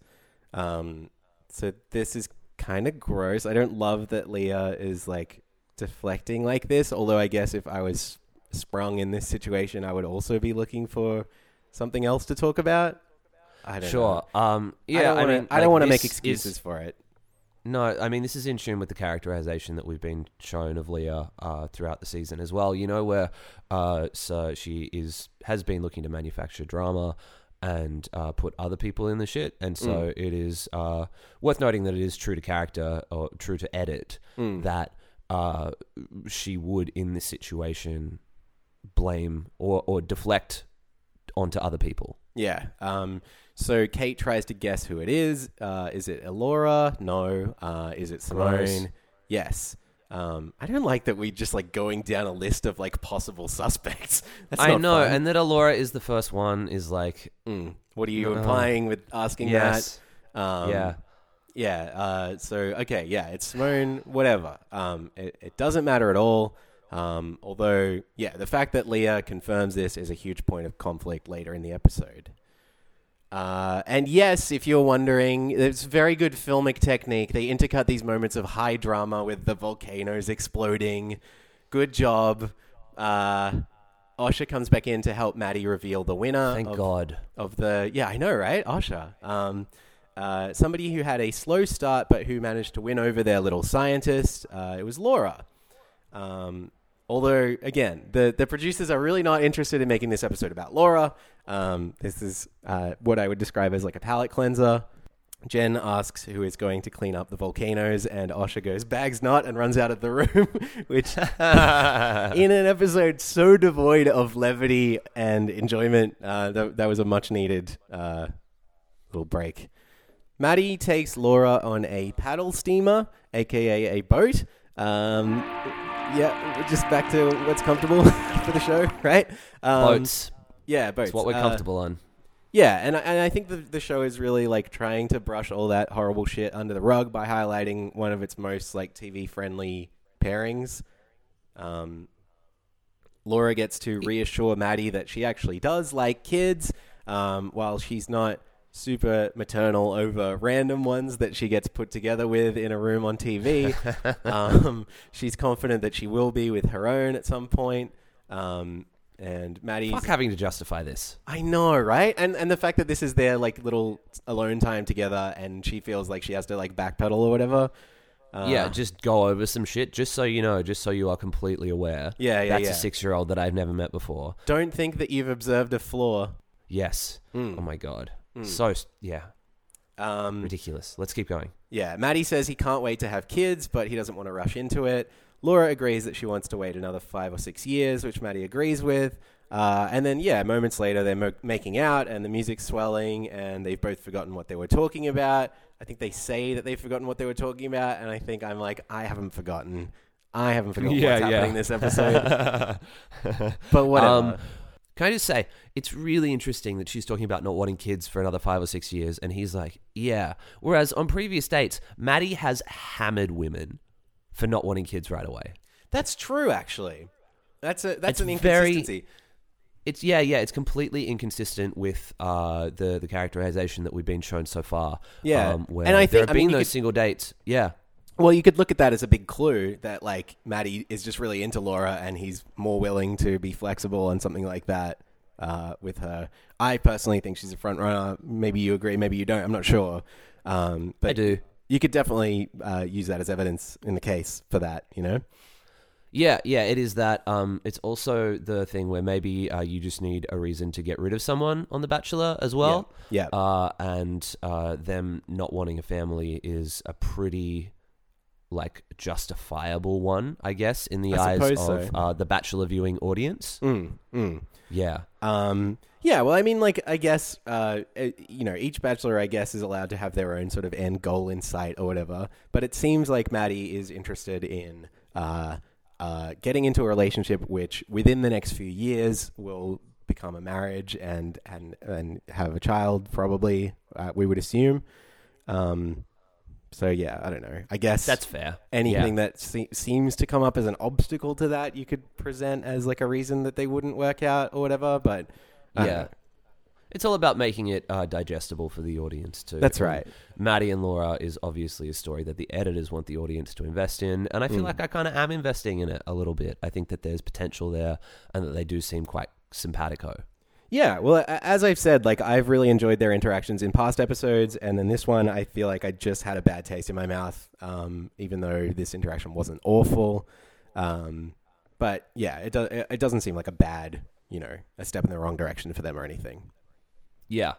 S4: Um, so this is kind of gross. I don't love that Leah is like deflecting like this. Although I guess if I was sprung in this situation, I would also be looking for something else to talk about. I don't
S3: Sure.
S4: know.
S3: Um, yeah,
S4: I
S3: mean,
S4: I don't
S3: like,
S4: want to make excuses
S3: is-
S4: for it.
S3: No, I mean this is in tune with the characterization that we've been shown of Leah uh, throughout the season as well. You know where uh, so she is has been looking to manufacture drama and uh, put other people in the shit, and so
S4: Mm.
S3: it is uh, worth noting that it is true to character or true to edit
S4: Mm.
S3: that uh, she would in this situation blame or or deflect onto other people.
S4: Yeah. Um, so Kate tries to guess who it is. Uh, is it Elora? No. Uh, is it Simone?
S3: Gross.
S4: Yes. Um, I don't like that we just like going down a list of like possible suspects. That's
S3: I
S4: not
S3: know,
S4: fun.
S3: and that Elora is the first one is like
S4: Mm. What are you
S3: No.
S4: implying with asking
S3: yes,
S4: that? Um,
S3: yeah.
S4: Yeah. Uh, so okay, yeah, it's Simone. Whatever. Um, it, it doesn't matter at all. Um, although, yeah, the fact that Leah confirms this is a huge point of conflict later in the episode. Uh, and yes, if you're wondering, it's very good filmic technique. They intercut these moments of high drama with the volcanoes exploding. Good job. Uh, Osher comes back in to help Matty reveal the winner.
S3: Thank
S4: of-
S3: God.
S4: of the yeah I know right Osher um, uh, somebody who had a slow start but who managed to win over their little scientist uh, it was Laura um, although again the the producers are really not interested in making this episode about Laura um, this is uh, what I would describe as like a palate cleanser Jen asks who is going to clean up the volcanoes, and Osher goes, "Bags not," and runs out of the room, which in an episode so devoid of levity and enjoyment, uh, that, that was a much needed uh, little break. Matty takes Laura on a paddle steamer, aka a boat. Um, yeah, just back to what's comfortable for the show, right? Um,
S3: Boats.
S4: Yeah, boats.
S3: It's what we're
S4: Uh,
S3: comfortable on.
S4: yeah, and I, and I think the the show is really like trying to brush all that horrible shit under the rug by highlighting one of its most like TV friendly pairings. Um, Laura gets to reassure Matty that she actually does like kids, um, while she's not super maternal over random ones that she gets put together with in a room on TV. um, she's confident that she will be with her own at some point. Um, and Matty's
S3: Fuck having to justify this.
S4: I know, right? And and the fact that this is their like little alone time together, and she feels like she has to like backpedal or whatever. Uh,
S3: yeah, just go over some shit, just so you know, just so you are completely aware.
S4: Yeah, yeah,
S3: That's
S4: yeah.
S3: a six-year-old that I've never met before.
S4: don't think that you've observed a flaw.
S3: Yes.
S4: Mm.
S3: Oh my god.
S4: Mm.
S3: So yeah,
S4: Um,
S3: ridiculous. Let's keep going.
S4: yeah, Matty says he can't wait to have kids, but he doesn't want to rush into it. Laura agrees that she wants to wait another five or six years, which Matty agrees with. Uh, and then, yeah, moments later, they're mo- making out, and the music's swelling, and they've both forgotten what they were talking about. I think they say that they've forgotten what they were talking about, and I think I'm like, I haven't forgotten. I haven't forgotten Yeah, what's happening this episode. but whatever.
S3: Um, Can I just say, it's really interesting that she's talking about not wanting kids for another five or six years, and he's like, yeah. Whereas on previous dates, Matty has hammered women for not wanting kids right away.
S4: that's true, actually. That's a that's
S3: It's
S4: an
S3: very-
S4: inconsistency.
S3: It's yeah, yeah. It's completely inconsistent with uh, the the characterization that we've been shown so far.
S4: Yeah.
S3: um, where
S4: And I
S3: there
S4: think-
S3: have
S4: I
S3: been
S4: you
S3: those
S4: could-
S3: single dates. Yeah,
S4: Well, you could look at that as a big clue that like Matty is just really into Laura and he's more willing to be flexible on something like that uh, with her. I personally think she's a front runner. Maybe you agree, maybe you don't. I'm not sure. Um, but
S3: I do.
S4: you could definitely uh, use that as evidence in the case for that. You know.
S3: Yeah, yeah, it is that. Um, it's also the thing where maybe uh, you just need a reason to get rid of someone on The Bachelor as well.
S4: Yeah.
S3: Uh, and uh, them not wanting a family is a pretty like justifiable one, I guess, in the
S4: I
S3: eyes
S4: suppose
S3: of
S4: so.
S3: uh, the Bachelor viewing audience.
S4: Mm, mm.
S3: Yeah,
S4: Um, yeah, well, I mean, like, I guess, uh, uh, you know, each bachelor, I guess, is allowed to have their own sort of end goal in sight or whatever. But it seems like Matty is interested in uh, uh, getting into a relationship which, within the next few years, will become a marriage and and and have a child. Probably, uh, we would assume. Um, so yeah, I don't know. I guess
S3: that's fair.
S4: anything that se- seems to come up as an obstacle to that you could present as like a reason that they wouldn't work out or whatever but I don't
S3: Yeah.
S4: know.
S3: It's all about making it uh, digestible for the audience too.
S4: That's
S3: And
S4: right.
S3: Matty and Laura is obviously a story that the editors want the audience to invest in, and I feel
S4: Mm.
S3: like I kind of am investing in it a little bit. I think that there's potential there, and that they do seem quite simpatico.
S4: Yeah well as i've said like i've really enjoyed their interactions in past episodes and then this one i feel like i just had a bad taste in my mouth um, even though this interaction wasn't awful. Um, but yeah it, do- it doesn't seem like a bad you know a step in the wrong direction for them or anything.
S3: Yeah,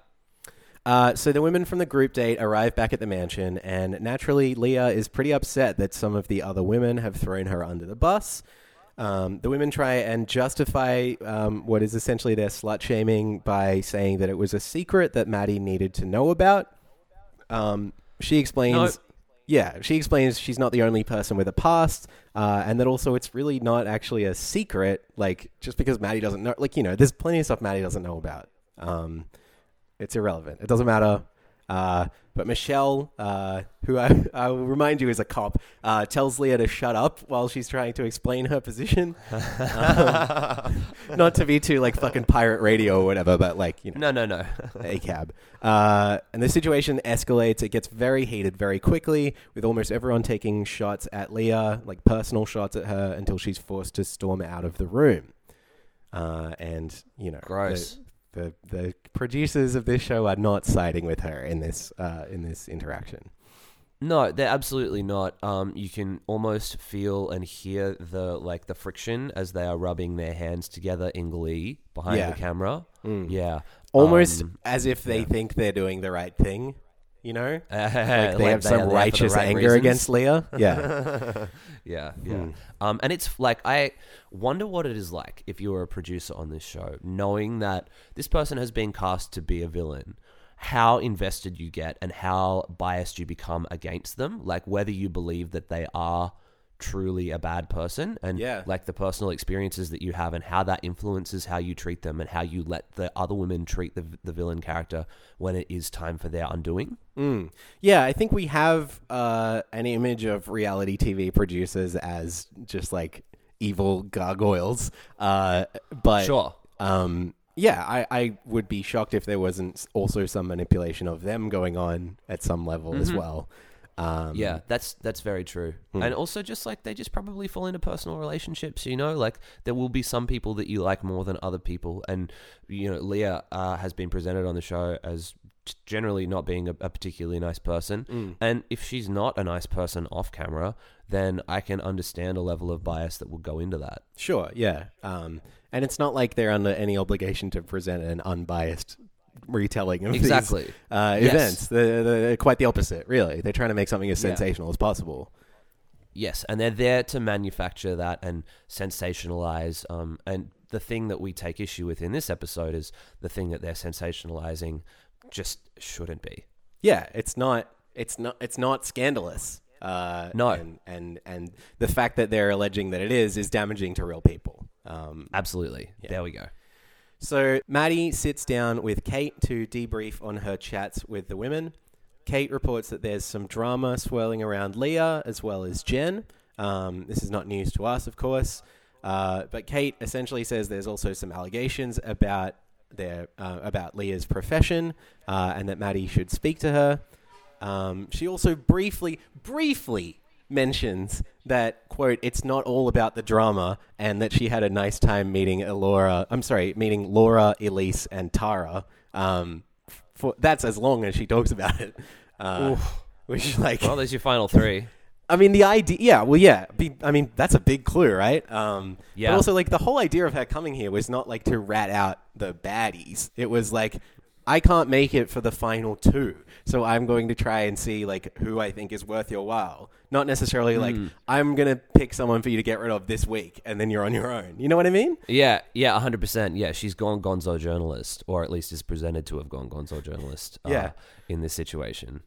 S4: Uh, so the women from the group date arrive back at the mansion, and naturally, Leah is pretty upset that some of the other women have thrown her under the bus. Um, the women try and justify um, what is essentially their slut shaming by saying that it was a secret that Matty needed to know about. Um, she explains.
S3: No.
S4: Yeah, she explains she's not the only person with a past, uh, and that also it's really not actually a secret. Like just because Matty doesn't know, like you know, there's plenty of stuff Matty doesn't know about. Um, it's irrelevant. It doesn't matter. Uh, but Michelle, uh, who I, I will remind you is a cop, uh, tells Leah to shut up while she's trying to explain her position. Um, not to be too like fucking pirate radio or whatever, but like you know,
S3: no, no, no.
S4: a cab. Uh, and the situation escalates. It gets very heated very quickly, with almost everyone taking shots at Leah, like personal shots at her, until she's forced to storm out of the room. Uh, and you know,
S3: Gross.
S4: The, the the producers of this show are not siding with her in this uh, in this interaction.
S3: No, they're absolutely not. Um, you can almost feel and hear the like the friction as they are rubbing their hands together in glee behind
S4: Yeah.
S3: the camera. Yeah,
S4: Almost
S3: Um,
S4: as if they
S3: yeah.
S4: think they're doing the right thing. You know,
S3: like
S4: like
S3: they
S4: they have some righteous anger against Leah. Yeah.
S3: yeah, yeah.
S4: Hmm.
S3: Um, and it's like I wonder what it is like if you were a producer on this show, knowing that this person has been cast to be a villain. How invested you get and how biased you become against them, like whether you believe that they are truly a bad person and
S4: Yeah.
S3: like the personal experiences that you have and how that influences how you treat them and how you let the other women treat the, the villain character when it is time for their undoing.
S4: Mm. Yeah, I think we have uh, an image of reality TV producers as just like evil gargoyles. Uh, but
S3: Sure.
S4: um, yeah, I, I would be shocked if there wasn't also some manipulation of them going on at some level as well. Um,
S3: Yeah, that's that's very true.
S4: Hmm.
S3: And also just like they just probably fall into personal relationships, you know, like there will be some people that you like more than other people and you know, Leah uh, has been presented on the show as generally not being a, a particularly nice person.
S4: Mm.
S3: And if she's not a nice person off camera, then I can understand a level of bias that will go into that.
S4: Sure, yeah. Um, and it's not like they're under any obligation to present an unbiased retelling of
S3: Exactly.
S4: these uh,
S3: Yes.
S4: events. They're, they're quite the opposite, really. They're trying to make something as
S3: Yeah.
S4: sensational as possible.
S3: Yes, and they're there to manufacture that and sensationalize. Um, and the thing that we take issue with in this episode is the thing that they're sensationalizing just shouldn't be.
S4: Yeah, it's not. It's not. It's not scandalous. Uh,
S3: No.
S4: and, and and the fact that they're alleging that it is is damaging to real people. Um,
S3: Absolutely. There we go.
S4: So Matty sits down with Kate to debrief on her chats with the women. Kate reports that there's some drama swirling around Leah as well as Jen. Um, this is not news to us, of course. Uh, but Kate essentially says there's also some allegations about their uh, about Leah's profession uh, and that Matty should speak to her. Um, she also briefly, briefly mentions that quote it's not all about the drama and that she had a nice time meeting Laura. I'm sorry, meeting Laura, Elise, and Tara. Um, for that's as long as she talks about it. Uh, which like
S3: Well, there's your final three.
S4: I mean, the idea, yeah, well, yeah. Be, I mean, that's a big clue, right? Um,
S3: Yeah.
S4: But also, like, the whole idea of her coming here was not like to rat out the baddies. It was like, I can't make it for the final two, so I'm going to try and see like who I think is worth your while. Not necessarily like I'm gonna pick someone for you to get rid of this week, and then you're on your own. You know what I mean?
S3: Yeah, yeah, hundred percent. Yeah, she's gone gonzo journalist, or at least is presented to have gone gonzo journalist. Uh,
S4: Yeah.
S3: in this situation.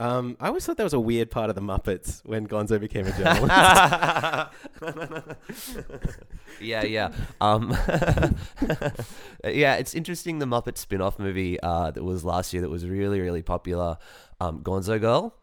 S4: Um, I always thought that was a weird part of the Muppets when Gonzo became a journalist.
S3: Yeah, yeah. Um, yeah, it's interesting. The Muppet spin-off movie uh, that was last year that was really, really popular. Um, Gonzo Girl.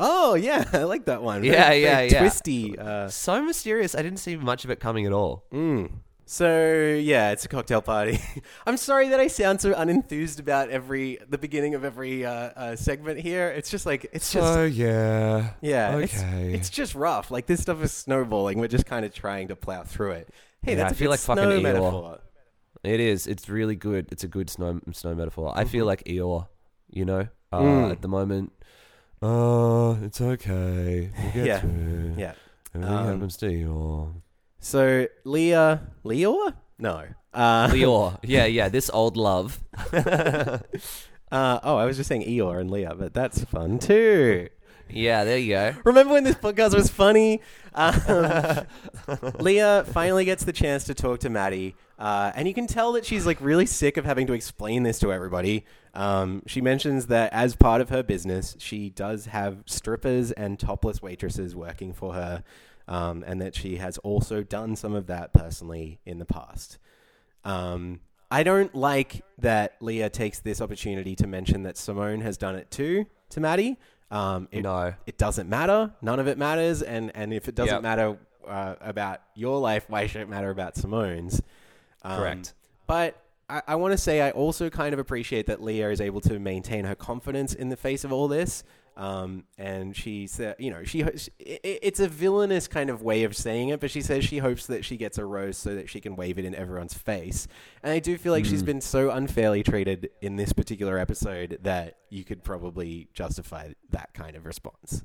S4: oh yeah, I like that one.
S3: Yeah,
S4: Very-
S3: yeah,
S4: very
S3: yeah.
S4: Twisty. Uh,
S3: So mysterious. I didn't see much of it coming at all.
S4: Mm. So yeah, it's a cocktail party. I'm sorry that I sound so unenthused about every the beginning of every uh, uh, segment here. It's just like it's just oh
S3: yeah,
S4: yeah, it's,
S3: okay.
S4: it's just rough. Like this stuff is snowballing. We're just kind of trying to plow through it. Hey,
S3: Yeah,
S4: that's
S3: I
S4: a
S3: feel like fucking
S4: snow
S3: Eeyore.
S4: metaphor.
S3: It is. It's really good. It's a good snow snow metaphor. I
S4: Mm-hmm.
S3: feel like Eeyore. You know, uh,
S4: Mm.
S3: at the moment. Oh, it's okay. We'll get
S4: Yeah. Yeah.
S3: Everything
S4: Um,
S3: happens to Eeyore.
S4: So Leah, Leor? No. Uh,
S3: Eeyore. Yeah, yeah. This old love.
S4: uh, oh, I was just saying Eeyore and Leah, but that's fun too.
S3: Yeah, there you go.
S4: Remember when this podcast was funny? Um, Leah finally gets the chance to talk to Matty, uh, and you can tell that she's like really sick of having to explain this to everybody. Um, she mentions that as part of her business, she does have strippers and topless waitresses working for her, um, and that she has also done some of that personally in the past. Um, I don't like that Leah takes this opportunity to mention that Simone has done it too to Matty. Um, it,
S3: No.
S4: it doesn't matter. None of it matters. And, and if it doesn't
S3: Yep.
S4: matter uh, about your life, why should it matter about Simone's? Um,
S3: Correct.
S4: But I, I want to say I also kind of appreciate that Leah is able to maintain her confidence in the face of all this. Um, and she said, you know, she it's a villainous kind of way of saying it, but she says she hopes that she gets a rose so that she can wave it in everyone's face. And I do feel like she's been so unfairly treated in this particular episode that you could probably justify that kind of response.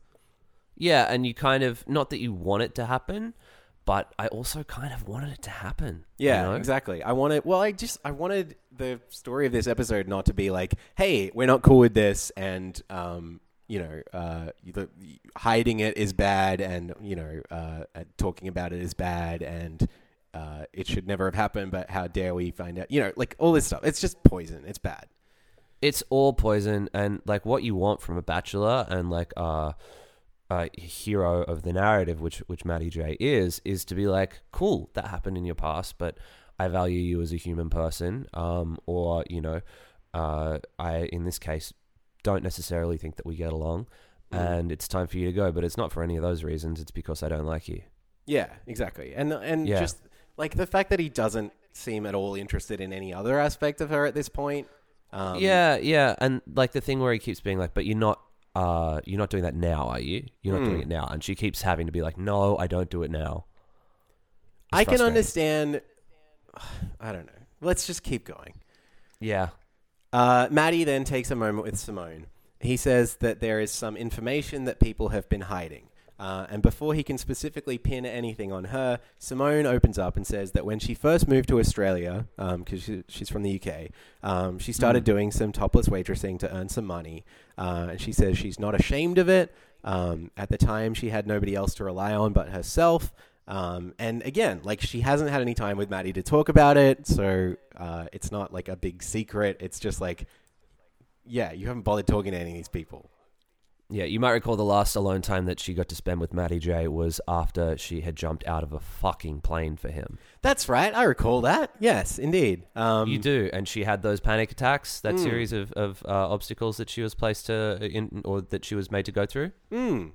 S3: Yeah, and you kind of not that you want it to happen, but I also kind of wanted it to happen. you
S4: Yeah,
S3: know?
S4: exactly. I wanted. Well, I just I wanted the story of this episode not to be like, "Hey, we're not cool with this," and um, you know, uh, the, hiding it is bad, and you know, uh, talking about it is bad, and uh, it should never have happened. But how dare we find out? You know, like all this stuff. It's just poison. It's bad.
S3: It's all poison, and like what you want from a bachelor, and like a hero of the narrative, which which Matty J is, is to be like, cool, that happened in your past, but I value you as a human person, um, or you know, uh, I in this case don't necessarily think that we get along, and it's time for you to go. But it's not for any of those reasons. It's because I don't like you.
S4: Yeah, exactly. And and
S3: Yeah.
S4: just like the fact that he doesn't seem at all interested in any other aspect of her at this point. Um,
S3: yeah, yeah, and like the thing where he keeps being like, "But you're not, uh, you're not doing that now, are you? You're not doing it now." And she keeps having to be like, "No, I don't do it now." It's
S4: I can
S3: frustrating.
S4: understand. I don't know. Let's just keep going.
S3: Yeah,
S4: Uh, Matty then takes a moment with Simone. He says that there is some information that people have been hiding. Uh, and before he can specifically pin anything on her, Simone opens up and says that when she first moved to Australia, because she, she's from the UK, um, she started doing some topless waitressing to earn some money. Uh, and she says she's not ashamed of it. Um, at the time, she had nobody else to rely on but herself. Um, and again, like she hasn't had any time with Matty to talk about it, so uh, it's not like a big secret. It's just like, yeah, you haven't bothered talking to any of these people.
S3: yeah. You might recall the last alone time that she got to spend with Matty J was after she had jumped out of a fucking plane for him.
S4: That's right, I recall that. Yes, indeed. Um,
S3: you do, and she had those panic attacks, that
S4: Mm.
S3: series of of uh, obstacles that she was placed to in, or that she was made to go through,
S4: Mm,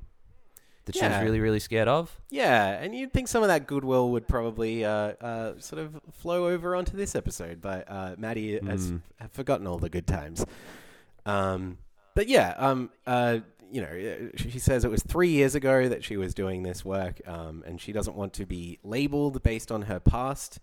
S3: that she was
S4: Yeah.
S3: really really scared of.
S4: yeah, and you'd think some of that goodwill would probably uh, uh, sort of flow over onto this episode, but uh, Matty has
S3: Mm.
S4: have forgotten all the good times. Um, but yeah, um, uh, you know, uh, she she says it was three years ago that she was doing this work, um, and she doesn't want to be labeled based on her past.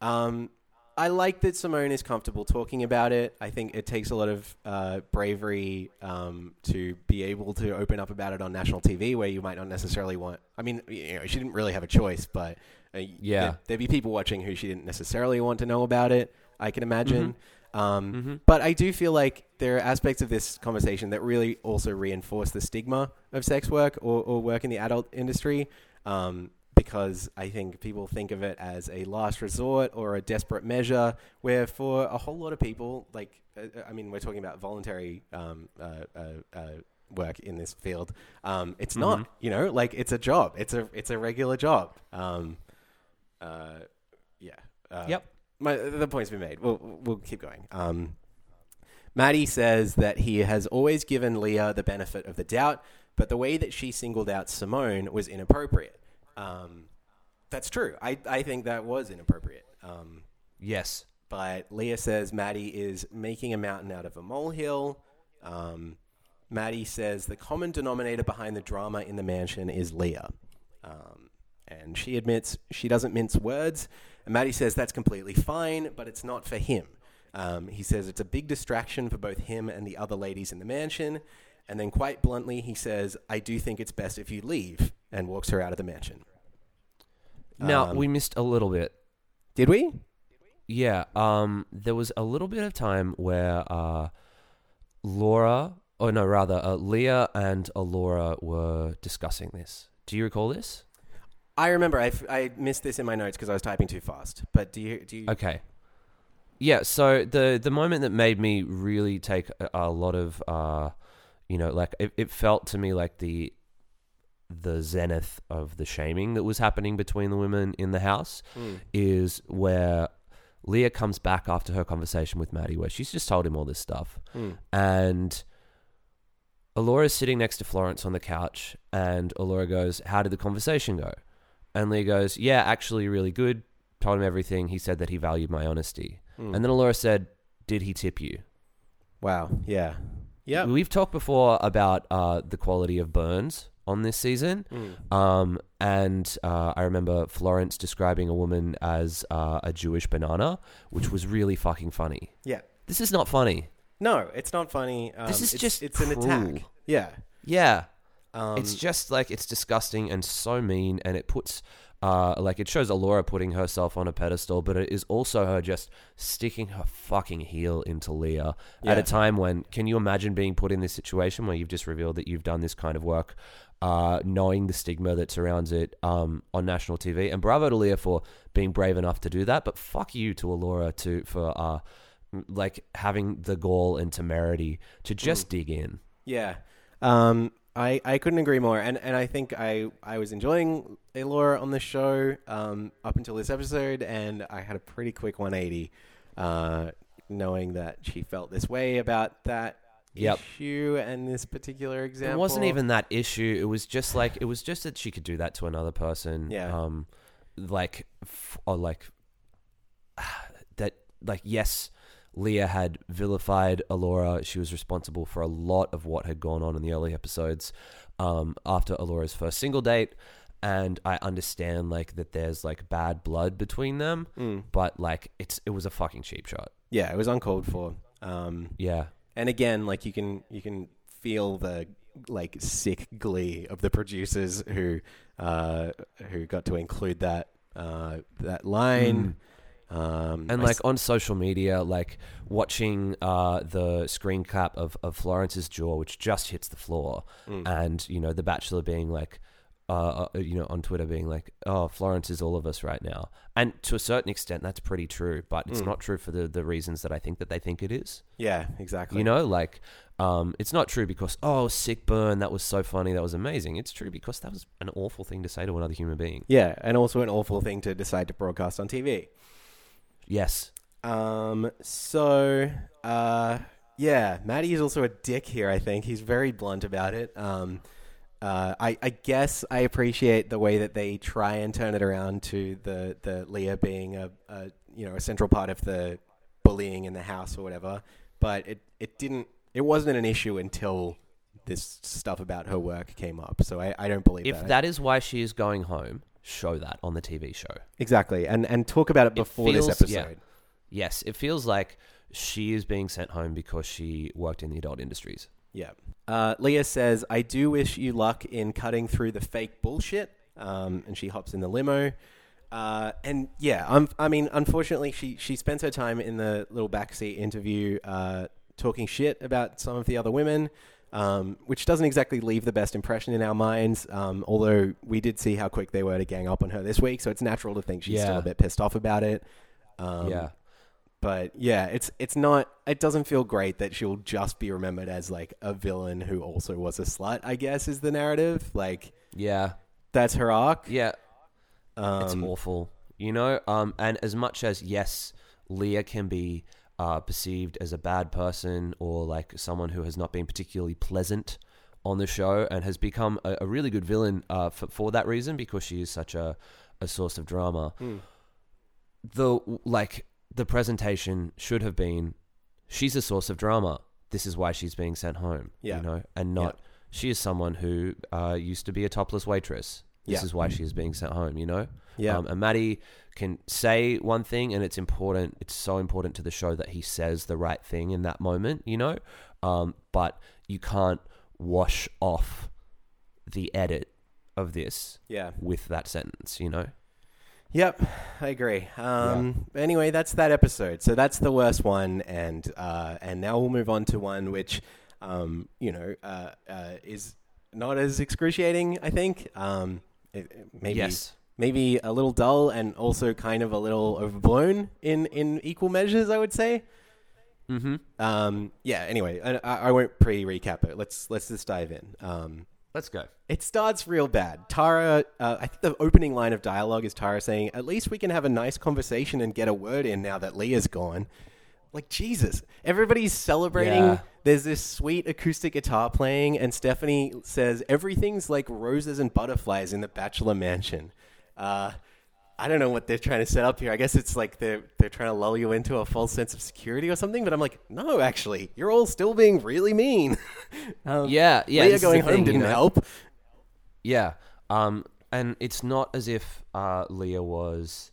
S4: Um, I like that Simone is comfortable talking about it. I think it takes a lot of uh, bravery um, to be able to open up about it on national TV, where you might not necessarily want. I mean, you know, she didn't really have a choice, but uh,
S3: Yeah.
S4: there, there'd be people watching who she didn't necessarily want to know about it. I can imagine.
S3: Mm-hmm.
S4: Um, But I do feel like there are aspects of this conversation that really also reinforce the stigma of sex work or, or work in the adult industry. Um, because I think people think of it as a last resort or a desperate measure, where for a whole lot of people, like, uh, I mean, we're talking about voluntary um, uh, uh, uh, work in this field. Um, it's not, you know, like it's a job. It's a it's a regular job. Um, uh, yeah. Uh,
S3: Yep.
S4: My, the point's been made. We'll we'll keep going. Um, Matty says that he has always given Leah the benefit of the doubt, but the way that she singled out Simone was inappropriate. Um, that's true. I, I think that was inappropriate. Um,
S3: Yes.
S4: but Leah says Matty is making a mountain out of a molehill. Um, Matty says the common denominator behind the drama in the mansion is Leah. Um, and she admits she doesn't mince words. And Matty says that's completely fine, but it's not for him. Um, he says it's a big distraction for both him and the other ladies in the mansion. And then, quite bluntly, he says, I do think it's best if you leave, and walks her out of the mansion.
S3: Now
S4: Um,
S3: we missed a little bit.
S4: Did we?
S3: Yeah. Um. There was a little bit of time where uh, Laura, or no, rather, uh, Leah and Elora were discussing this. Do you recall this?
S4: I remember I, f- I missed this in my notes because I was typing too fast. But do you do you?
S3: Okay. Yeah, so the the moment that made me really take a, a lot of uh you know, like it, it felt to me like the the zenith of the shaming that was happening between the women in the house
S4: Mm.
S3: is where Leah comes back after her conversation with Matty where she's just told him all this stuff
S4: Mm.
S3: and Elora's sitting next to Florence on the couch, and Elora goes, How did the conversation go? And Leah goes, Yeah, actually, really good. Told him everything. He said that he valued my honesty.
S4: Mm.
S3: And then Elora said, Did he tip you?
S4: Wow. Yeah. Yeah.
S3: We've talked before about uh, the quality of burns on this season.
S4: Mm.
S3: Um, and uh, I remember Florence describing a woman as uh, a Jewish banana, which was really fucking funny.
S4: Yeah.
S3: This is not funny.
S4: No, it's not funny. Um,
S3: This is
S4: it's,
S3: just
S4: it's an attack. Yeah.
S3: Yeah.
S4: Um,
S3: it's just like it's disgusting and so mean and it puts uh like it shows Elora putting herself on a pedestal but it is also her just sticking her fucking heel into Leah at a time when can you imagine being put in this situation where you've just revealed that you've done this kind of work uh knowing the stigma that surrounds it um on national TV and bravo to Leah for being brave enough to do that. But fuck you to Elora to for uh like having the gall and temerity to just dig in.
S4: Yeah. Um, I, I couldn't agree more. And, and I think I, I was enjoying Elora on the show um, up until this episode, and I had a pretty quick 180 uh, knowing that she felt this way about that
S3: Yep.
S4: issue and this particular example.
S3: It wasn't even that issue. It was just like it was just that she could do that to another person.
S4: Yeah.
S3: Um, like, f- or like that. Like, yes, Leah had vilified Elora. She was responsible for a lot of what had gone on in the early episodes. Um, after Elora's first single date, and I understand like that there's like bad blood between them,
S4: Mm.
S3: but like it's it was a fucking cheap shot.
S4: Yeah, it was uncalled for. Um,
S3: Yeah.
S4: And again, like you can you can feel the like sick glee of the producers who uh, who got to include that uh, that line. Um,
S3: and
S4: I
S3: like
S4: s-
S3: on social media like watching uh the screen cap of, of florence's jaw which just hits the floor
S4: Mm.
S3: and you know the bachelor being like uh, uh, you know on twitter being like oh florence is all of us right now and to a certain extent that's pretty true but it's
S4: Mm.
S3: not true for the the reasons that i think that they think it is
S4: yeah, exactly.
S3: you know like um it's not true because oh sick burn that was so funny that was amazing it's true because that was an awful thing to say to another human being
S4: Yeah, and also an awful thing to decide to broadcast on TV.
S3: yes
S4: Um, so, uh, yeah, Matty is also a dick here. I think he's very blunt about it. Um, uh, I, I guess I appreciate the way that they try and turn it around to the the Leah being a, a you know a central part of the bullying in the house or whatever. But it it didn't it wasn't an issue until this stuff about her work came up. So I, I don't believe that.
S3: if
S4: that.
S3: that is why she is going home show that on the tv show
S4: exactly and and talk about it
S3: It
S4: before this episode.
S3: yeah. yes, it feels like she is being sent home because she worked in the adult industries.
S4: Yeah. Uh, Leah says, I do wish you luck in cutting through the fake bullshit. Um, and she hops in the limo. Uh, and yeah, I'm, I mean, unfortunately, she, she spends her time in the little backseat interview uh, talking shit about some of the other women, um, which doesn't exactly leave the best impression in our minds. Um, although we did see how quick they were to gang up on her this week, so it's natural to think she's still a bit pissed off about it. Um,
S3: yeah.
S4: But yeah, it's it's not. It doesn't feel great that she'll just be remembered as like a villain who also was a slut. I guess is the narrative. Like
S3: Yeah.
S4: that's her arc.
S3: Yeah.
S4: Um,
S3: It's awful, you know. Um, and as much as yes, Leah can be uh, perceived as a bad person or like someone who has not been particularly pleasant on the show and has become a, a really good villain uh, for, for that reason because she is such a, a source of drama.
S4: Hmm.
S3: The like the presentation should have been, she's a source of drama. This is why she's being sent home.
S4: Yeah.
S3: you know, and not she is someone who uh, used to be a topless waitress. This
S4: Yeah.
S3: is why she is being sent home. You know.
S4: Yeah.
S3: Um, and Matty can say one thing, and it's important. It's so important to the show that he says the right thing in that moment, you know. Um, but you can't wash off the edit of this
S4: yeah.
S3: with that sentence, you know.
S4: Yep, I agree. Um, Anyway, that's that episode. So that's the worst one, and uh, and now we'll move on to one which, um, you know, uh, uh, is not as excruciating. I think. Um, it, it- maybe
S3: Yes.
S4: maybe a little dull, and also kind of a little overblown in in equal measures. I would say.
S3: Mm-hmm.
S4: Um, yeah. Anyway, I, I I won't pre-recap it. Let's let's just dive in. Um,
S3: Let's go.
S4: it starts real bad. Tara, uh, I think the opening line of dialogue is Tara saying, "At least we can have a nice conversation and get a word in now that Leah's gone." Like Jesus, everybody's celebrating.
S3: Yeah.
S4: There's this sweet acoustic guitar playing, and Stephanie says everything's like roses and butterflies in the bachelor mansion. Uh, I don't know what they're trying to set up here. I guess it's like they're they're trying to lull you into a false sense of security or something. But I'm like, no, actually, you're all still being really mean. um,
S3: Yeah, yeah.
S4: Leah
S3: this is the
S4: going home
S3: thing,
S4: didn't
S3: know?
S4: help.
S3: Yeah. Um, and it's not as if uh, Leah was.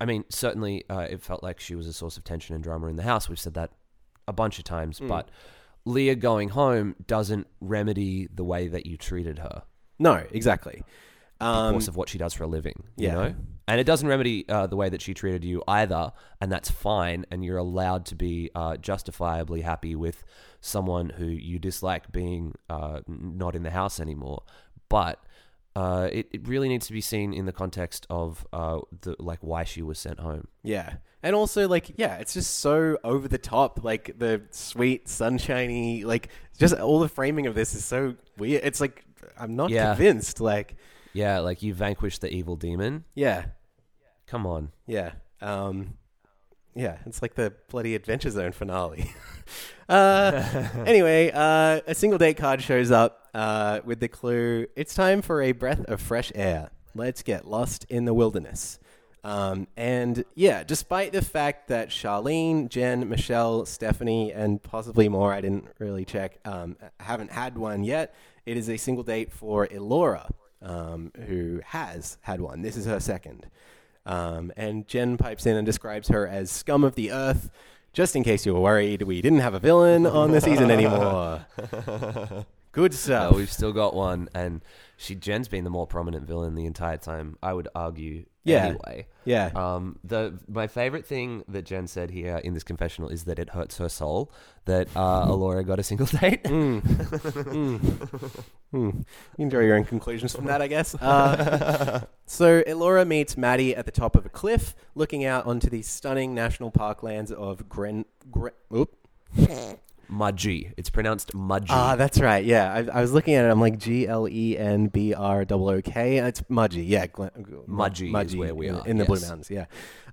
S3: I mean, certainly uh, it felt like she was a source of tension and drama in the house. We've said that a bunch of times.
S4: Hmm.
S3: But Leah going home doesn't remedy the way that you treated her
S4: No, exactly. Um,
S3: because of what she does for a living. You
S4: yeah.
S3: know? And it doesn't remedy uh, the way that she treated you either. And that's fine. And you're allowed to be uh, justifiably happy with someone who you dislike being uh, not in the house anymore. But uh, it, it really needs to be seen in the context of uh, the like why she was sent home.
S4: yeah, and also like yeah, it's just so over the top. Like the sweet, sunshiny, like just all the framing of this is so weird. It's like I'm not
S3: Yeah.
S4: convinced. Like
S3: Yeah, like you vanquished the evil demon.
S4: yeah,
S3: Come on.
S4: yeah, um, yeah. It's like the bloody Adventure Zone finale. uh, anyway, uh, a single date card shows up uh, with the clue it's time for a breath of fresh air. Let's get lost in the wilderness. Um, and yeah, despite the fact that Charlene, Jen, Michelle, Stephanie, and possibly more, I didn't really check, um, haven't had one yet, it is a single date for Elora, um, who has had one. This is her second. Um, and Jen pipes in and describes her as scum of the earth. Just in case you were worried, we didn't have a villain on the season anymore. Good
S3: Uh,
S4: stuff.
S3: we've still got one, and she Jen's been the more prominent villain the entire time. I would argue.
S4: Yeah.
S3: Anyway.
S4: yeah.
S3: Um, the my favorite thing that Jen said here in this confessional is that it hurts her soul that uh, Elora got a single date.
S4: Mm. Mm. Hmm. You can draw your own conclusions from that, I guess. Uh, so Elora meets Matty at the top of a cliff, looking out onto the stunning national parklands of Gren. Gren oop.
S3: Mudgy. It's pronounced Mudgy.
S4: Ah, that's right. Yeah, I, I was looking at it. I'm like G L E N B R O O K. It's Mudgy. Yeah, Glen,
S3: Mudgy is where we
S4: in,
S3: are,
S4: in the Blue
S3: yes.
S4: Mountains. Yeah.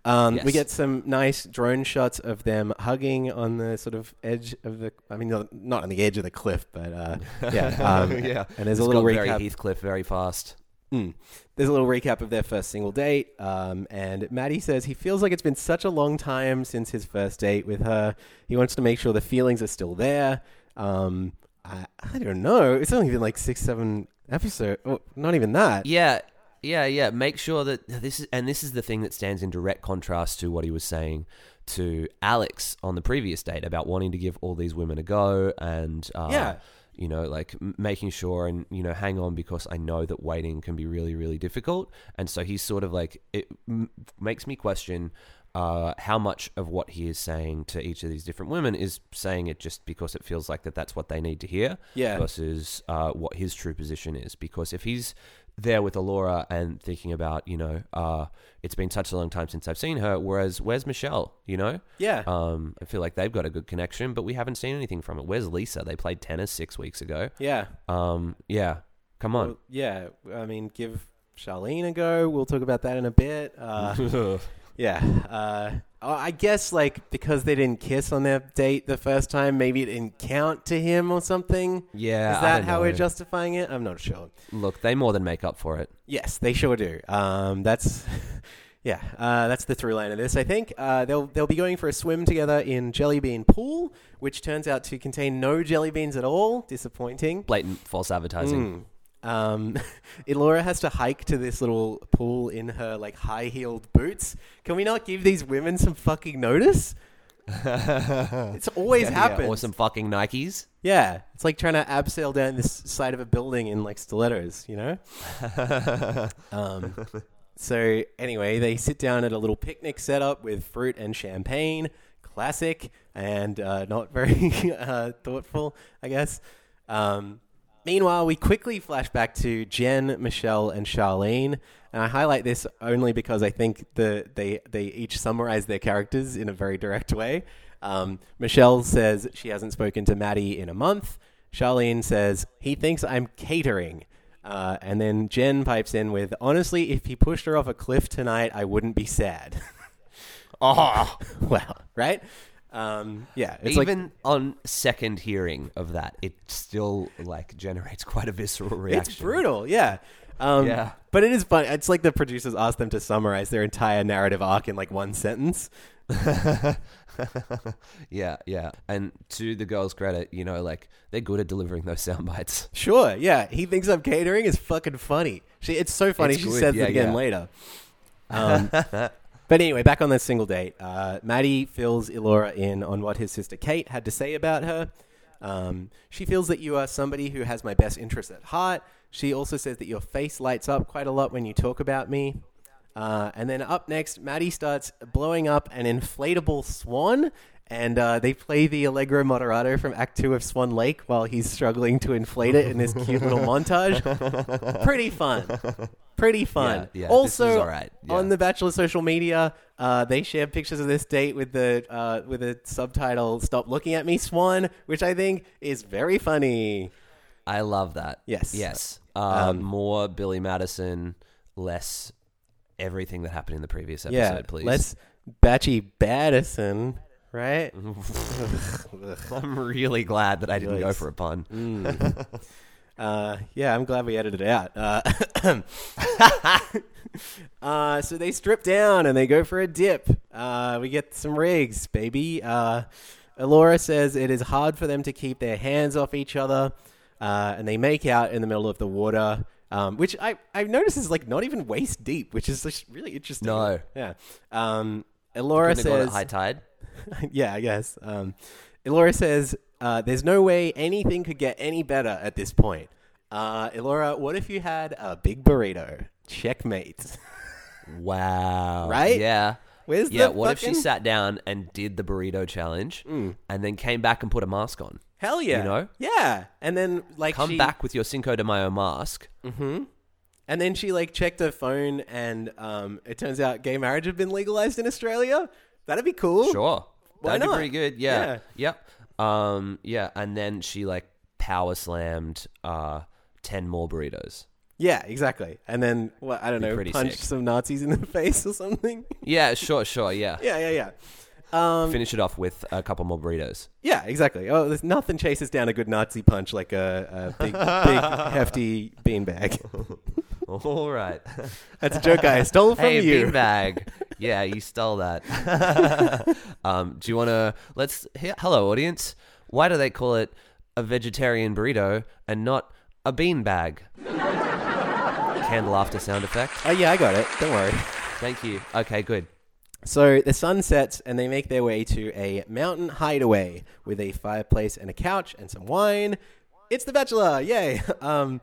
S4: Um, We
S3: Yes.
S4: get some nice drone shots of them hugging on the sort of edge of the. I mean, no, not on the edge of the cliff, but uh, yeah, um,
S3: yeah.
S4: And there's
S3: It's
S4: a little
S3: got
S4: recap.
S3: very Heathcliff, very fast.
S4: Mm. There's a little recap of their first single date, um, and Matty says he feels like it's been such a long time since his first date with her. He wants to make sure the feelings are still there. Um, I, I don't know. It's only been like six, seven episodes. Oh, not even that.
S3: Yeah, Yeah, yeah. Make sure that this is, and this is the thing that stands in direct contrast to what he was saying to Alex on the previous date about wanting to give all these women a go and, uh,
S4: Yeah.
S3: You know, like making sure and, you know, hang on because I know that waiting can be really, really difficult. And so he's sort of like, it m- makes me question uh, how much of what he is saying to each of these different women is saying it just because it feels like that that's what they need to hear
S4: Yeah.
S3: versus uh, what his true position is. Because if he's there with Elora and thinking about, you know, uh, it's been such a long time since I've seen her, whereas where's Michelle? You know,
S4: Yeah.
S3: um, I feel like they've got a good connection, but we haven't seen anything from it. Where's Lisa? They played tennis six weeks ago.
S4: yeah.
S3: Um, yeah, come on.
S4: Well, yeah. I mean, give Charlene a go. We'll talk about that in a bit. Uh, yeah. Uh, I guess like because they didn't kiss on their date the first time, maybe it didn't count to him or something.
S3: yeah,
S4: Is
S3: I
S4: that
S3: don't
S4: how we're justifying it? I'm not sure.
S3: Look, they more than make up for it.
S4: Yes, they sure do. Um, that's yeah, uh, that's the through line of this. I think uh, they'll they'll be going for a swim together in Jelly Bean Pool, which turns out to contain no jelly beans at all. Disappointing.
S3: Blatant false advertising.
S4: Mm. Um, Elora has to hike to this little pool in her like high heeled boots. Can we not give these women some fucking notice? it's always
S3: Yeah,
S4: happens.
S3: Or some fucking Nikes.
S4: Yeah, it's like trying to abseil down this side of a building in like stilettos, you know. um, so anyway, they sit down at a little picnic setup with fruit and champagne, classic and uh, not very uh, thoughtful, I guess. Um, meanwhile, we quickly flash back to Jen, Michelle, and Charlene. And I highlight this only because I think the they they each summarize their characters in a very direct way. Um, Michelle says she hasn't spoken to Matty in a month. Charlene says he thinks I'm catering. Uh, and then Jen pipes in with, honestly, if he pushed her off a cliff tonight, I wouldn't be sad.
S3: Oh,
S4: wow, right? Um, yeah, it's like
S3: even on second hearing of that, it still like generates quite a visceral reaction.
S4: It's brutal, yeah. Um,
S3: Yeah.
S4: But it is fun. It's like the producers asked them to summarize their entire narrative arc in like one sentence.
S3: yeah, yeah. And to the girls' credit, you know, like they're good at delivering those sound bites.
S4: Sure, yeah. He thinks I'm catering is fucking funny. She, it's so funny.
S3: It's
S4: she
S3: good,
S4: says
S3: yeah,
S4: it again
S3: yeah.
S4: later. Um, but anyway, back on that single date, uh, Matty fills Elora in on what his sister Kate had to say about her. Um, she feels that you are somebody who has my best interest at heart. She also says that your face lights up quite a lot when you talk about me. Uh, and then up next, Matty starts blowing up an inflatable swan, and uh, they play the Allegro Moderato from Act Two of Swan Lake while he's struggling to inflate it in this cute little montage. Pretty fun. Pretty fun.
S3: Yeah, yeah, this
S4: also,
S3: is all right, yeah.
S4: on the Bachelor social media, uh, they share pictures of this date with the uh, with a subtitle "Stop looking at me, Swan," which I think is very funny.
S3: I love that.
S4: Yes.
S3: Yes. Uh,
S4: Um,
S3: more Billy Madison, less everything that happened in the previous episode,
S4: yeah,
S3: please.
S4: let's Batchy Baddison, right?
S3: I'm really glad that I didn't go for a pun.
S4: Mm. Uh, yeah, I'm glad we edited it out. Uh, uh, so they strip down and they go for a dip. Uh, we get some rigs, baby. Uh, Elora says it is hard for them to keep their hands off each other, uh, and they make out in the middle of the water. Um, which I I've noticed is like not even waist deep, which is just really interesting.
S3: No.
S4: yeah. Um, Elora says
S3: high tide.
S4: yeah, I guess. Um, Elora says, uh, "There's no way anything could get any better at this point." Uh, Elora, what if you had a big burrito? Checkmate.
S3: Wow.
S4: Right?
S3: Yeah.
S4: Where's
S3: yeah.
S4: the
S3: What if she
S4: Mm.
S3: sat down and did the burrito challenge, and then came back and put a mask on?
S4: Hell yeah!
S3: You know?
S4: Yeah, and then like
S3: Come
S4: she,
S3: back with your Cinco de Mayo mask.
S4: and then she like checked her phone, and um, it turns out gay marriage had been legalized in Australia. That'd be cool.
S3: Sure.
S4: Why
S3: That'd
S4: not?
S3: be pretty good. Yeah. Yep. Um. Yeah. And then she like power slammed uh ten more burritos.
S4: Yeah, exactly. And then what? I don't
S3: Be
S4: know,
S3: pretty
S4: punched
S3: sick.
S4: some Nazis in the face or something.
S3: Yeah. Sure. Sure. Yeah.
S4: yeah, yeah, yeah. Um,
S3: Finish it off with a couple more burritos.
S4: Yeah, exactly. Oh, there's nothing chases down a good Nazi punch like a, a big, big, hefty beanbag.
S3: All right.
S4: That's a joke I stole from
S3: hey,
S4: you.
S3: beanbag. yeah, you stole that. um, do you want to? Let's. he- Hello, audience. Why do they call it a vegetarian burrito and not a beanbag? candle after sound effect.
S4: Oh yeah, I got it. Don't worry.
S3: Thank you. Okay, good.
S4: So the sun sets and they make their way to a mountain hideaway with a fireplace and a couch and some wine. It's The Bachelor! Yay! Um,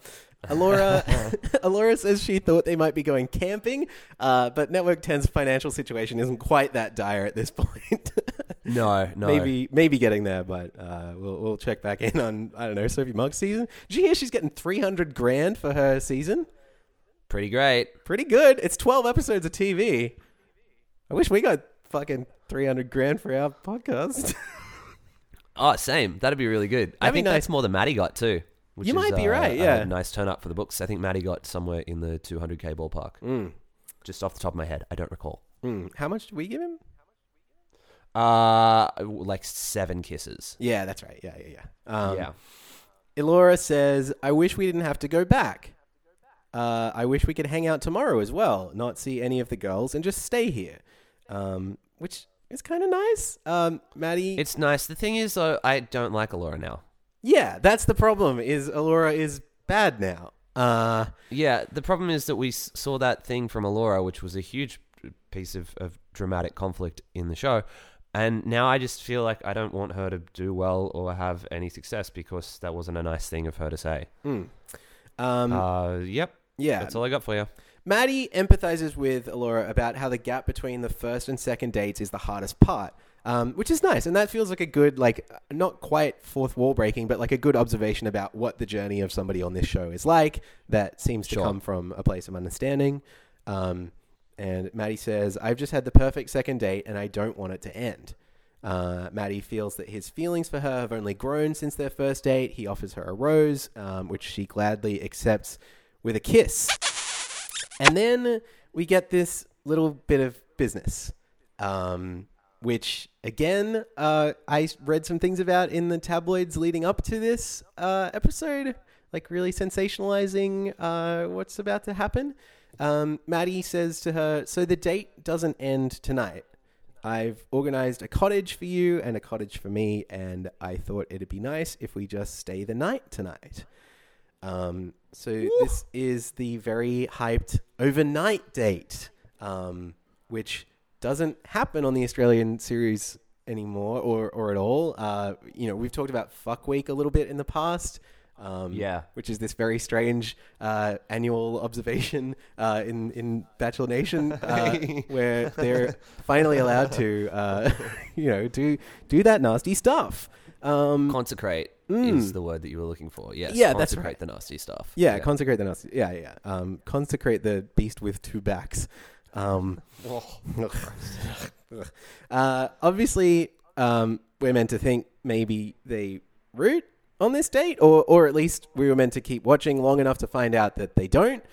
S4: Elora, Elora says she thought they might be going camping, uh, but Network 10's financial situation isn't quite that dire at this point.
S3: No, no.
S4: maybe maybe getting there, but uh, we'll we'll check back in on I don't know Sophie Monk's season. Did you hear she's getting three hundred grand for her season?
S3: Pretty great.
S4: Pretty good. It's twelve episodes of TV. I wish we got fucking three hundred grand for our podcast.
S3: Oh, same. That'd be really good. I
S4: That'd be
S3: think
S4: nice.
S3: that's more than Matty got too.
S4: You
S3: is,
S4: might be
S3: uh,
S4: right,
S3: a
S4: yeah.
S3: nice turn up for the books. I think Matty got somewhere in the 200k ballpark.
S4: mm.
S3: Just off the top of my head, I don't recall.
S4: Mm. How much did we give him?
S3: Uh, like seven kisses.
S4: Yeah, that's right. Yeah, yeah, yeah. Um,
S3: yeah.
S4: Elora says, "I wish we didn't have to go back. Uh, I wish we could hang out tomorrow as well, not see any of the girls, and just stay here." Um, which is kind of nice. Um, Matty,
S3: It's nice. The thing is, though, I don't like Elora now.
S4: Yeah, that's the problem. Is Elora is bad now? Uh,
S3: Yeah, the problem is that we s- saw that thing from Elora, which was a huge piece of, of dramatic conflict in the show. And now I just feel like I don't want her to do well or have any success because that wasn't a nice thing of her to say.
S4: mm. um,
S3: Uh, yep,
S4: yeah,
S3: that's all I got for you.
S4: Matty empathizes with Elora about how the gap between the first and second dates is the hardest part, um, which is nice, and that feels like a good, like, not quite fourth wall breaking, but like a good observation about what the journey of somebody on this show is like. That seems to
S3: Sure.
S4: come from a place of understanding. Um, and Matty says, "I've just had the perfect second date, and I don't want it to end." Uh, Matty feels that his feelings for her have only grown since their first date. He offers her a rose, um, which she gladly accepts with a kiss. And then we get this little bit of business, um, which again, uh, I read some things about in the tabloids leading up to this uh, episode, like really sensationalizing uh, what's about to happen. Um, Matty says to her, So the date doesn't end tonight. I've organized a cottage for you and a cottage for me, and I thought it'd be nice if we just stay the night tonight. Um, so this is the very hyped overnight date, um, which doesn't happen on the Australian series anymore or, or at all. Uh, you know, we've talked about Fuck Week a little bit in the past. Um,
S3: Yeah.
S4: which is this very strange uh, annual observation uh, in in Bachelor Nation, uh, where they're finally allowed to, uh, you know, do do that nasty stuff. Um,
S3: Consecrate
S4: Mm.
S3: is the word that you were looking for. Yes.
S4: Yeah, that's
S3: consecrate
S4: right.
S3: the nasty stuff.
S4: Yeah, consecrate the nasty. Yeah, yeah. Um, consecrate the beast with two backs. Um, uh, obviously, um, we're meant to think maybe they root on this date, or or at least we were meant to keep watching long enough to find out that they don't.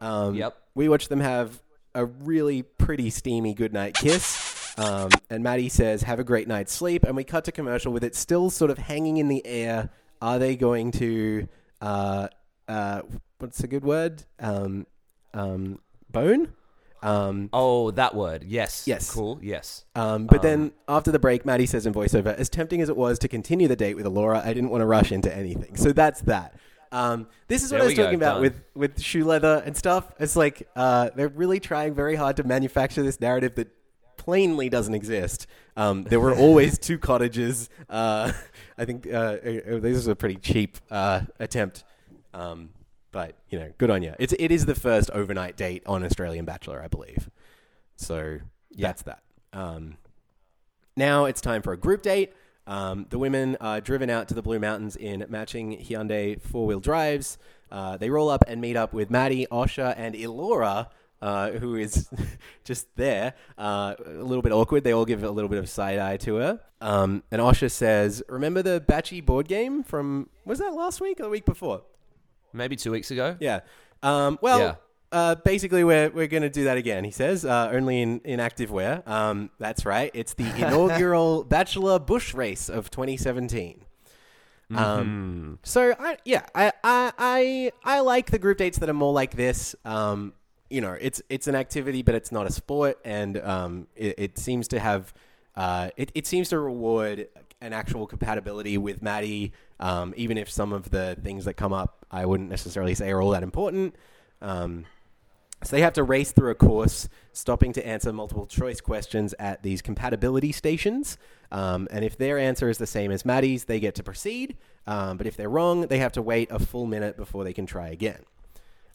S4: Um,
S3: Yep.
S4: We watch them have a really pretty steamy goodnight kiss. Um, and Matty says, "Have a great night's sleep." And we cut to commercial with it still sort of hanging in the air. Are they going to, uh, uh, what's a good word? Um, um, bone. Um,
S3: Oh, that word. Yes.
S4: Yes.
S3: Cool. Yes.
S4: um, but then after the break, Matty says in voiceover, as tempting as it was to continue the date with Laura, I didn't want to rush into anything. So that's that. Um, this is what I was
S3: we go,
S4: talking about
S3: done.
S4: with, with shoe leather and stuff. It's like uh, they're really trying very hard to manufacture this narrative that plainly doesn't exist. Um, there were always two cottages. Uh, I think uh, uh, this is a pretty cheap uh, attempt. Um, but you know, good on you. It's it is the first overnight date on Australian Bachelor, I believe. So yeah. that's that. Um, now it's time for a group date. Um, the women are driven out to the Blue Mountains in matching Hyundai four wheel drives. Uh, they roll up and meet up with Matty, Osher, and Elora, uh, who is just there. Uh, a little bit awkward. They all give a little bit of side eye to her. Um, and Osher says, Remember the Batchy board game from, was that last week or the week before?
S3: Maybe two weeks ago.
S4: Yeah. Um, well,
S3: Yeah.
S4: uh, basically, we're, we're going to do that again, he says, uh, only in, in activewear. Um, that's right. It's the inaugural Bachelor Bush Race of 2017. Um, so I yeah I, I I I like the group dates that are more like this. Um, you know, it's it's an activity, but it's not a sport, and um, it, it seems to have uh, it it seems to reward an actual compatibility with Matty. Um, even if some of the things that come up, I wouldn't necessarily say are all that important. Um, So they have to race through a course, stopping to answer multiple choice questions at these compatibility stations. Um, and if their answer is the same as Matty's, they get to proceed. Um, but if they're wrong, they have to wait a full minute before they can try again.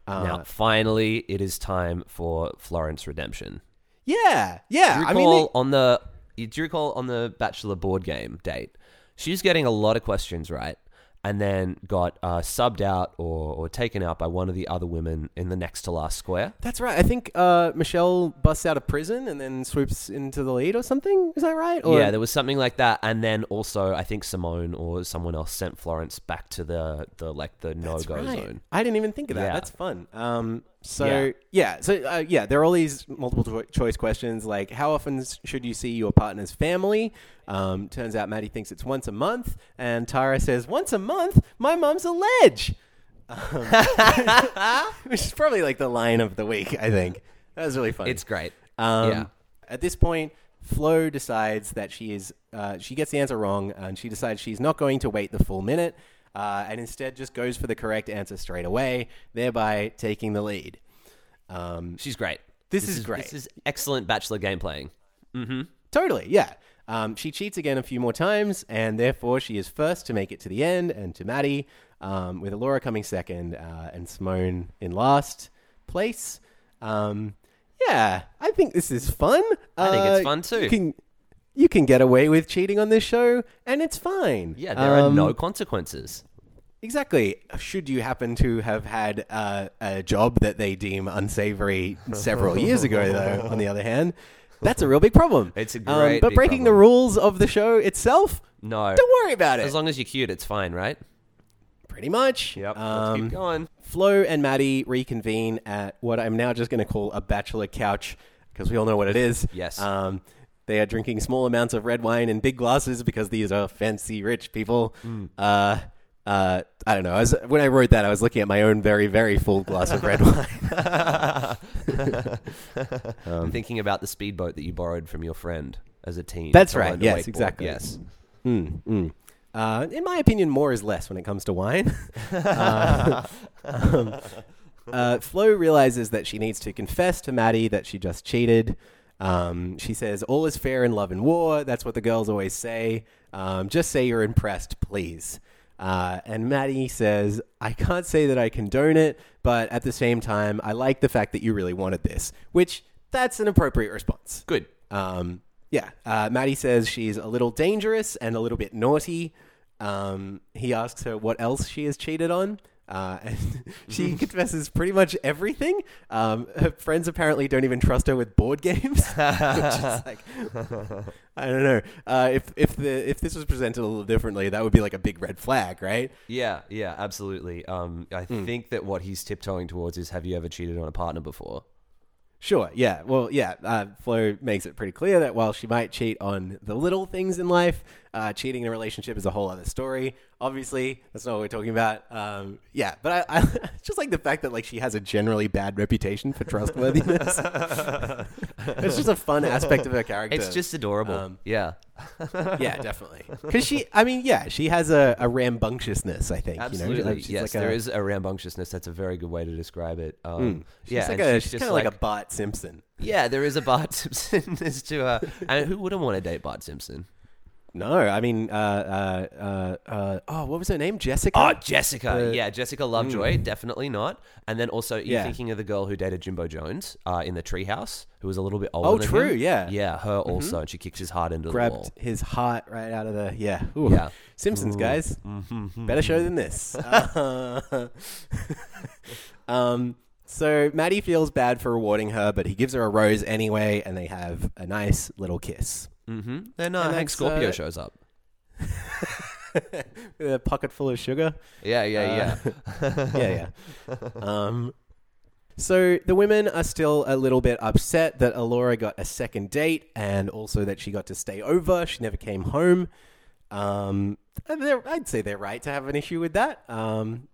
S4: Uh,
S3: now, finally, it is time for Florence redemption.
S4: yeah, yeah.
S3: Do you
S4: I
S3: recall
S4: mean, they-
S3: on the do you recall on the Bachelor board game date, she's getting a lot of questions right, and then got uh, subbed out or, or taken out by one of the other women in the next to last square.
S4: that's right. I think uh, Michelle busts out of prison and then swoops into the lead or something. Is that right? Or-
S3: yeah, there was something like that, and then also I think Simone or someone else sent Florence back to the the like the no go
S4: right.
S3: zone.
S4: I didn't even think of that.
S3: Yeah.
S4: That's fun. Um, so
S3: Yeah.
S4: yeah, so uh, yeah, there are all these multiple cho- choice questions like how often should you see your partner's family? Um, turns out Matty thinks it's once a month, and Tara says once a month. My mom's a ledge, um, which is probably like the line of the week. I think that was really funny.
S3: It's great.
S4: Um,
S3: Yeah.
S4: At this point, Flo decides that she is uh, she gets the answer wrong, and she decides she's not going to wait the full minute, uh, and instead just goes for the correct answer straight away, thereby taking the lead. Um,
S3: She's great.
S4: This is great.
S3: This is excellent Bachelor game playing.
S4: totally, yeah. Um, she cheats again a few more times, and therefore she is first to make it to the end, and to Matty, um, with Laura coming second, uh, and Simone in last place. Um, yeah, I think this is fun.
S3: I think it's
S4: Uh,
S3: fun too.
S4: You can, you can get away with cheating on this show, and it's fine.
S3: Yeah, there are
S4: Um,
S3: no consequences.
S4: Exactly. Should you happen to have had uh, a job that they deem unsavory several years ago, though, on the other hand, that's a real big problem.
S3: It's a
S4: Um,
S3: great
S4: but
S3: big
S4: breaking the rules of the show itself,
S3: No.
S4: don't worry about it.
S3: As long as you're cute, it's fine, right?
S4: Pretty much. Yep.
S3: Let's
S4: Um,
S3: keep going.
S4: Flo and Matty reconvene at what I'm now just going to call a bachelor couch because we all know what it is.
S3: Yes.
S4: Um, they are drinking small amounts of red wine in big glasses because these are fancy rich people.
S3: Hmm.
S4: Uh, uh, I don't know. I was, when I wrote that, I was looking at my own very, very full glass of red wine.
S3: I'm thinking about the speedboat that you borrowed from your friend as a teen.
S4: That's right. Yes,
S3: wakeboard.
S4: exactly.
S3: Yes.
S4: Mm, mm. Uh, in my opinion, more is less when it comes to wine. uh, um, uh, Flo realizes that she needs to confess to Matty that she just cheated. Um, she says, All is fair in love and war. That's what the girls always say. Um, just say you're impressed, please. Uh, and Matty says, I can't say that I condone it, but at the same time, I like the fact that you really wanted this, which that's an appropriate response.
S3: Good.
S4: Um, yeah, uh, Matty says she's a little dangerous and a little bit naughty. Um, he asks her what else she has cheated on. Uh, and she confesses pretty much everything. Um, her friends apparently don't even trust her with board games. which is like, I don't know. Uh, if if the if this was presented a little differently, that would be like a big red flag, right?
S3: Yeah, yeah, absolutely. Um, I
S4: Hmm.
S3: think that what he's tiptoeing towards is have you ever cheated on a partner before?
S4: Sure. Yeah. Well, yeah. Uh, Flo makes it pretty clear that while she might cheat on the little things in life, uh, cheating in a relationship is a whole other story. Obviously, that's not what we're talking about. Um, yeah, but I, I just like the fact that like she has a generally bad reputation for trustworthiness. it's just a fun aspect of her character.
S3: It's just adorable.
S4: Um,
S3: yeah,
S4: yeah, definitely. Because she, I mean, yeah, she has a, a rambunctiousness. I think.
S3: absolutely.
S4: You know? Like, she's
S3: yes,
S4: like a-
S3: there is a rambunctiousness. That's a very good way to describe it. Um,
S4: Mm. She's
S3: yeah,
S4: like a,
S3: she's
S4: she's kind of like, a Bart Simpson.
S3: yeah. There is a Bart Simpson to her, and who wouldn't want to date Bart Simpson?
S4: No, I mean, uh, uh, uh, uh, oh, what was her name? Jessica.
S3: Oh, Jessica.
S4: Uh,
S3: yeah, Jessica Lovejoy, definitely not. And then also, you're
S4: Yeah.
S3: thinking of the girl who dated Jimbo Jones uh, in the Treehouse, who was a little bit older.
S4: Oh,
S3: than
S4: true,
S3: him.
S4: yeah. Mm-hmm.
S3: yeah, her also, and she kicks his heart into the
S4: grabbed
S3: wall.
S4: his heart right out of the yeah. Ooh.
S3: Yeah.
S4: Simpsons guys,
S3: Mm-hmm.
S4: better show than this. Uh, um, so Matty feels bad for rewarding her, but he gives her a rose anyway, and they have a nice little kiss.
S3: Mm-hmm. Then uh,
S4: And
S3: Hank
S4: that's,
S3: Scorpio
S4: uh,
S3: shows up.
S4: With a pocket full of sugar.
S3: Yeah, yeah, yeah.
S4: yeah, yeah. Um, so the women are still a little bit upset that Elora got a second date and also that she got to stay over. She never came home. Um, and they're- I'd say they're right to have an issue with that. Um,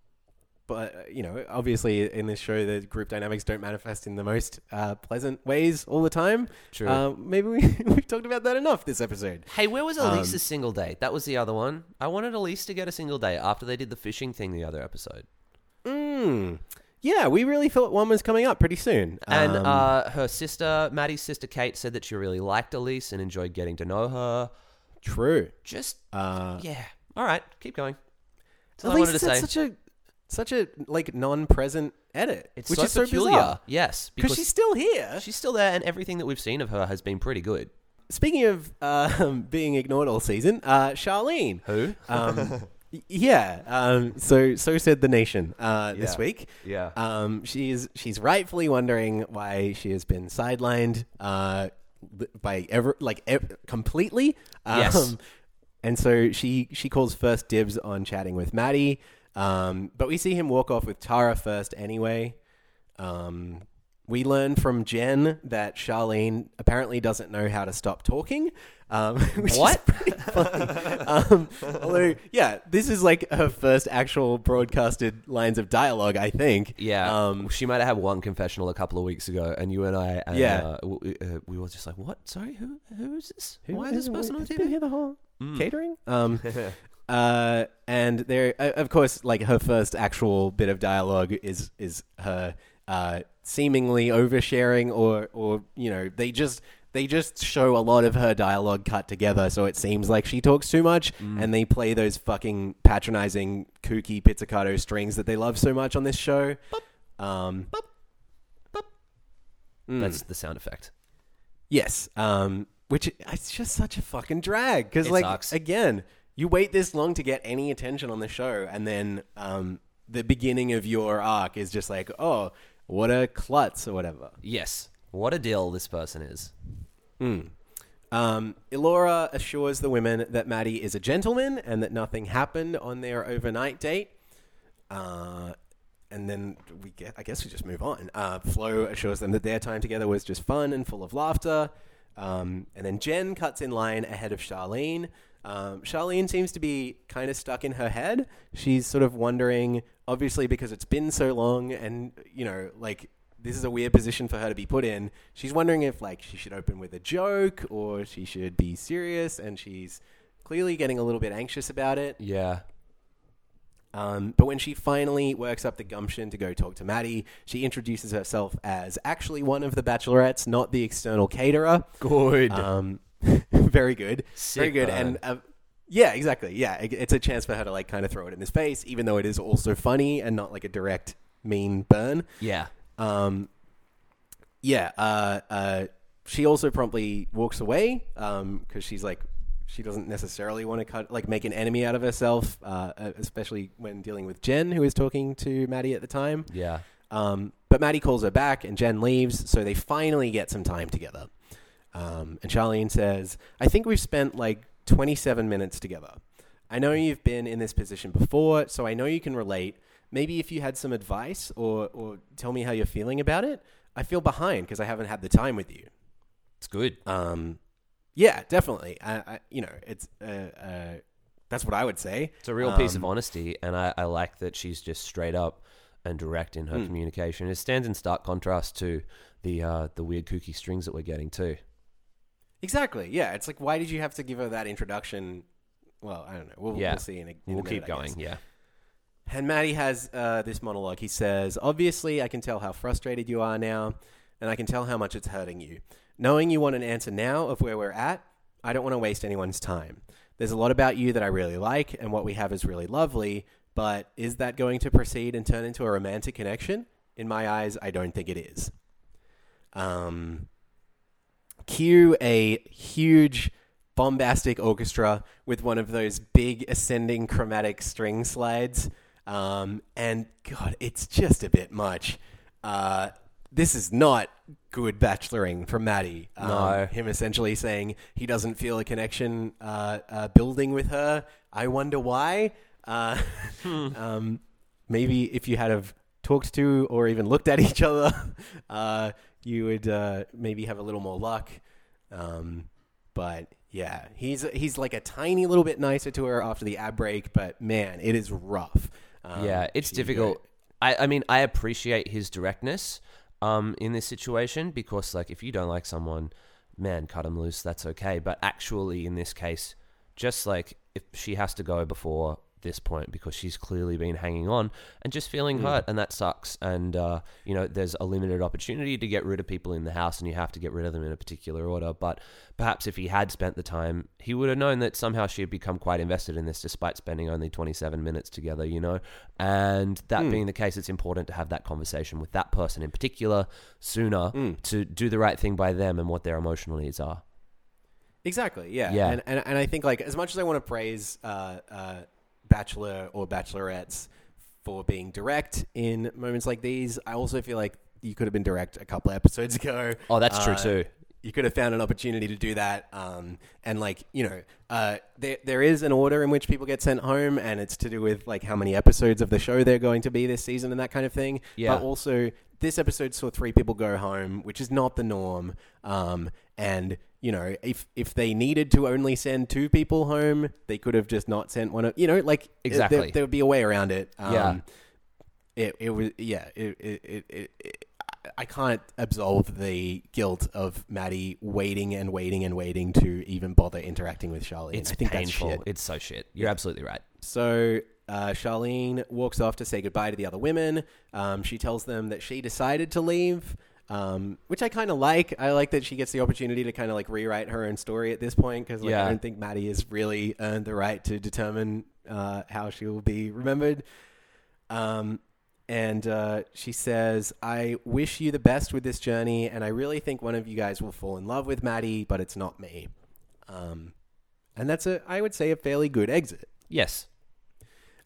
S4: but, uh, you know, obviously in this show, the group dynamics don't manifest in the most uh, pleasant ways all the time.
S3: True.
S4: Uh, maybe we, we've talked about that enough this episode.
S3: Hey, where was
S4: Um,
S3: Elise's single date? That was the other one. I wanted Elise to get a single date after they did the fishing thing the other episode.
S4: Mm. yeah, we really thought one was coming up pretty soon.
S3: And
S4: Um,
S3: uh, her sister, Matty's sister Kate, said that she really liked Elise and enjoyed getting to know her.
S4: true.
S3: Just
S4: Uh,
S3: yeah. All right, keep going. That's
S4: at
S3: all I wanted to
S4: that's
S3: say.
S4: such a such a like non-present edit,
S3: it's
S4: which
S3: so
S4: is so
S3: peculiar.
S4: bizarre.
S3: Yes,
S4: Because she's still here.
S3: she's still there, and everything that we've seen of her has been pretty good.
S4: Speaking of um, being ignored all season, uh, Charlene.
S3: Who?
S4: Um, y- yeah. Um, so so said the nation uh, this
S3: Yeah.
S4: week.
S3: Yeah.
S4: Um, she's she's rightfully wondering why she has been sidelined uh, by ever like ev- completely. Um,
S3: Yes.
S4: And so she she calls first dibs on chatting with Matty, um, but we see him walk off with Tara first anyway. Um, we learn from Jen that Charlene apparently doesn't know how to stop talking. Um,
S3: What?
S4: Is pretty funny. um, although, yeah, this is like her first actual broadcasted lines of dialogue, I think.
S3: Yeah,
S4: Um,
S3: she might have had one confessional a couple of weeks ago, and you and I, and,
S4: Yeah.
S3: uh, w- uh, we were just like, "What? Sorry, who? Who is this?
S4: who-
S3: Why is this person on TV?"
S4: been here the whole catering? Um, uh, and there, uh, of course, like her first actual bit of dialogue is is her uh, seemingly oversharing, or or you know, they just they just show a lot of her dialogue cut together, so it seems like she talks too much, and they play those fucking patronizing, kooky pizzicato strings that they love so much on this show. Um, mm.
S3: That's the sound effect.
S4: Yes. Um, which it's just such a fucking drag because, like,
S3: sucks.
S4: again, you wait this long to get any attention on the show, and then um, the beginning of your arc is just like, oh, what a klutz or whatever.
S3: Yes. What a deal this person is.
S4: Um, Elora assures the women that Matty is a gentleman and that nothing happened on their overnight date. Uh, and then we get, I guess we just move on. Uh, Flo assures them that their time together was just fun and full of laughter. Um, and then Jen cuts in line ahead of Charlene. Um, Charlene seems to be kind of stuck in her head. She's sort of wondering, obviously, because it's been so long, and you know, like this is a weird position for her to be put in. She's wondering if like she should open with a joke or she should be serious, and she's clearly getting a little bit anxious about it.
S3: Yeah.
S4: Um, but when she finally works up the gumption to go talk to Matty, she introduces herself as actually one of the bachelorettes, not the external caterer.
S3: Good.
S4: Um, very good,
S3: Sick
S4: very good,
S3: burn.
S4: and uh, yeah, exactly. Yeah, it, it's a chance for her to like kind of throw it in his face, even though it is also funny and not like a direct mean burn.
S3: yeah.
S4: Um, yeah, uh, uh, she also promptly walks away because she's like, she doesn't necessarily want to cut like make an enemy out of herself, uh, uh, especially when dealing with Jen, who is talking to Matty at the time.
S3: Yeah.
S4: Um, but Matty calls her back, and Jen leaves, so they finally get some time together. Um, and Charlene says, "I think we've spent like 27 minutes together. I know you've been in this position before, so I know you can relate. Maybe if you had some advice or or tell me how you're feeling about it. I feel behind because I haven't had the time with you.
S3: It's good.
S4: Um, yeah, definitely. I, I you know, it's uh, uh, that's what I would say.
S3: It's a real piece of
S4: Um,
S3: honesty, and I, I like that she's just straight up and direct in her communication. It stands in stark contrast to the uh, the weird kooky strings that we're getting too.
S4: Exactly. Yeah, it's like why did you have to give her that introduction? Well, I don't know. We'll,
S3: Yeah.
S4: we'll see in a, in a
S3: we'll
S4: minute,
S3: keep
S4: I
S3: going.
S4: guess.
S3: Yeah.
S4: And Matty has uh, this monologue. He says, Obviously, I can tell how frustrated you are now, and I can tell how much it's hurting you. Knowing you want an answer now of where we're at, I don't want to waste anyone's time. There's a lot about you that I really like, and what we have is really lovely, but is that going to proceed and turn into a romantic connection? In my eyes, I don't think it is. Um, cue a huge bombastic orchestra with one of those big ascending chromatic string slides. Um, and God, it's just a bit much. Uh, this is not good bacheloring from Matty. Um,
S3: No.
S4: Him essentially saying he doesn't feel a connection uh, uh, building with her. I wonder why. Uh, um, maybe if you had have talked to or even looked at each other, uh, you would uh, maybe have a little more luck. Um, but yeah, he's he's like a tiny little bit nicer to her after the ab break, but man, it is rough. Um,
S3: yeah, it's difficult. I, I mean, I appreciate his directness um, in this situation because, like, if you don't like someone, man, cut him loose. That's okay. But actually, in this case, just like if she has to go before this point because she's clearly been hanging on and just feeling
S4: Mm.
S3: hurt, and that sucks. And uh, you know, there's a limited opportunity to get rid of people in the house, and you have to get rid of them in a particular order. But perhaps if he had spent the time, he would have known that somehow she had become quite invested in this, despite spending only 27 minutes together. You know, and that
S4: Mm.
S3: being the case, it's important to have that conversation with that person in particular sooner
S4: Mm.
S3: to do the right thing by them and what their emotional needs are.
S4: Exactly. Yeah.
S3: Yeah.
S4: And, and and I think like as much as I want to praise uh, uh, Bachelor or Bachelorettes for being direct in moments like these, I also feel like you could have been direct a couple episodes ago.
S3: Oh, that's true
S4: Uh,
S3: too.
S4: You could have found an opportunity to do that, um, and like you know, uh, there there is an order in which people get sent home, and it's to do with like how many episodes of the show they're going to be this season and that kind of thing.
S3: Yeah.
S4: But also, this episode saw three people go home, which is not the norm. Um, and you know, if if they needed to only send two people home, they could have just not sent one. Of, you know, like
S3: Exactly.
S4: there, there would be a way around it. Um,
S3: Yeah.
S4: It it was yeah. It it, it, it, it I can't absolve the guilt of Matty waiting and waiting and waiting to even bother interacting with Charlie.
S3: It's
S4: I think
S3: painful.
S4: that's shit.
S3: It's so shit. You're absolutely right.
S4: So uh, Charlene walks off to say goodbye to the other women. Um, she tells them that she decided to leave, um, which I kind of like. I like that she gets the opportunity to kind of like rewrite her own story at this point because like,
S3: Yeah.
S4: I don't think Matty has really earned the right to determine uh, how she will be remembered. Um, and uh, she says, I wish you the best with this journey, and I really think one of you guys will fall in love with Matty, but it's not me. Um, and that's a, I would say, a fairly good exit.
S3: Yes.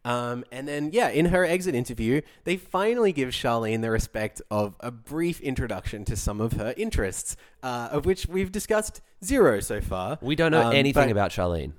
S4: Um, and then, yeah, in her exit interview, they finally give Charlene the respect of a brief introduction to some of her interests, uh, of which we've discussed zero so far.
S3: We don't know
S4: Um,
S3: anything about Charlene.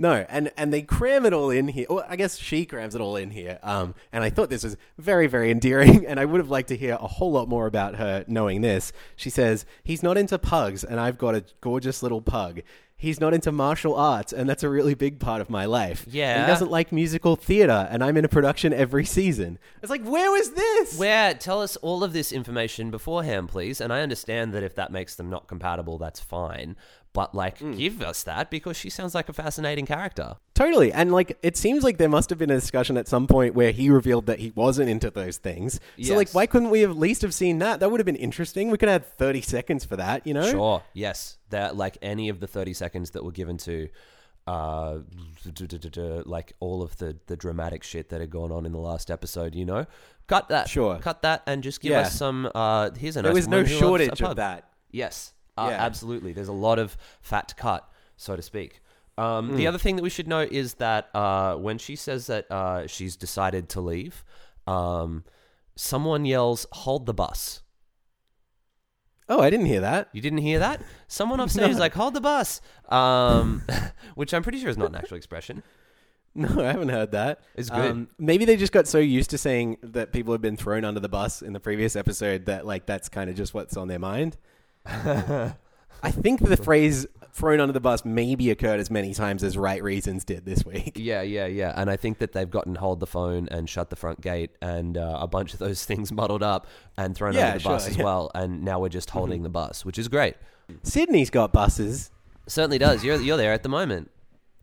S4: No, and and they cram it all in here. Well, I guess she crams it all in here. Um, and I thought this was very, very endearing, and I would have liked to hear a whole lot more about her knowing this. She says, He's not into pugs, and I've got a gorgeous little pug. He's not into martial arts, and that's a really big part of my life.
S3: Yeah.
S4: He doesn't like musical theater, and I'm in a production every season. It's like, where was this?
S3: Where tell us all of this information beforehand, please. And I understand that if that makes them not compatible, that's fine. But like,
S4: Hmm.
S3: give us that because she sounds like a fascinating character.
S4: Totally. And like it seems like there must have been a discussion at some point where he revealed that he wasn't into those things. So like why couldn't we at least have seen that? That would have been interesting. We could have had 30 seconds for that, you know?
S3: Sure. Yes. That like any of the thirty seconds that were given to. Uh, like all of the, the dramatic shit that had gone on in the last episode, you know, cut that,
S4: Sure.
S3: cut that, and just give
S4: Yeah.
S3: us some. Uh, here's a
S4: There
S3: nice
S4: was no
S3: woman who loves a
S4: shortage of that.
S3: Yes, uh,
S4: Yeah.
S3: absolutely. There's a lot of fat to cut, so to speak. Um,
S4: Hmm.
S3: The other thing that we should note is that uh, when she says that uh, she's decided to leave, um, someone yells, "Hold the bus."
S4: Oh, I didn't hear that.
S3: You didn't hear that? Someone upstairs is like, "Hold the bus," um, which I'm pretty sure is not an actual expression.
S4: No, I haven't heard that.
S3: It's good.
S4: Um, maybe they just got so used to saying that people have been thrown under the bus in the previous episode that like that's kind of just what's on their mind. I think the phrase thrown under the bus maybe occurred as many times as right reasons did this week.
S3: Yeah, yeah, yeah. And I think that they've gotten hold the phone and shut the front gate and uh, a bunch of those things muddled up and thrown
S4: Yeah,
S3: under the bus as
S4: yeah. Mm-hmm.
S3: well. And now we're just holding the bus, which is great.
S4: Sydney's got buses.
S3: Certainly does. You're you're there at the moment.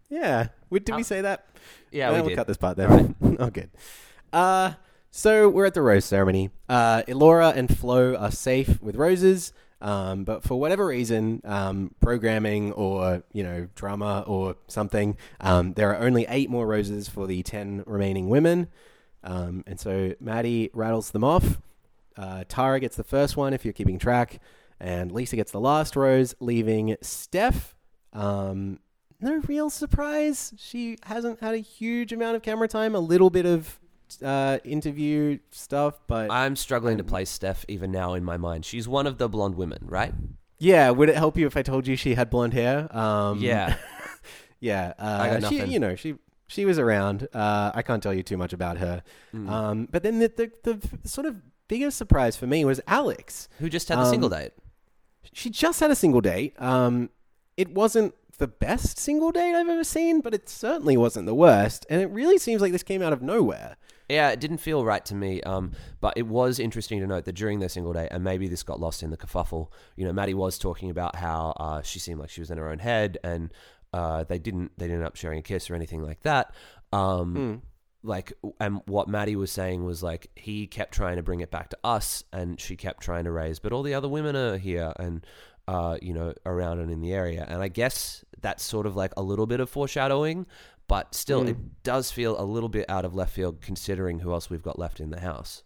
S4: Yeah. Did we say that?
S3: Yeah,
S4: Uh,
S3: we
S4: we'll
S3: did.
S4: cut this part there. oh, good. Uh, so we're at the rose ceremony. Uh, Elora and Flo are safe with roses, um, but for whatever reason, um, programming or you know drama or something, um, there are only eight more roses for the ten remaining women, um, and so Matty rattles them off. Uh, Tara gets the first one if you're keeping track, and Lisa gets the last rose, leaving Steph. Um, no real surprise. She hasn't had a huge amount of camera time, a little bit of uh, interview stuff, but
S3: I'm struggling to place Steph even now in my mind. She's one of the blonde women, right?
S4: yeah. Would it help you if I told you she had blonde hair? Um,
S3: Yeah.
S4: yeah. Uh,
S3: I got
S4: she,
S3: nothing.
S4: you know, she she was around. Uh, I can't tell you too much about her.
S3: Mm.
S4: Um, but then the, the the sort of biggest surprise for me was Alex.
S3: Who just had the
S4: um,
S3: single date?
S4: She just had a single date. Um, it wasn't the best single date I've ever seen, but it certainly wasn't the worst. And it really seems like this came out of nowhere.
S3: Yeah, it didn't feel right to me. Um, but it was interesting to note that during their single day, and maybe this got lost in the kerfuffle. You know, Matty was talking about how uh, she seemed like she was in her own head, and uh, they didn't they didn't end up sharing a kiss or anything like that. Um,
S4: Hmm.
S3: like and what Matty was saying was like he kept trying to bring it back to us and she kept trying to raise but all the other women are here and uh you know around and in the area and I guess that's sort of like a little bit of foreshadowing but still
S4: Mm.
S3: it does feel a little bit out of left field considering who else we've got left in the house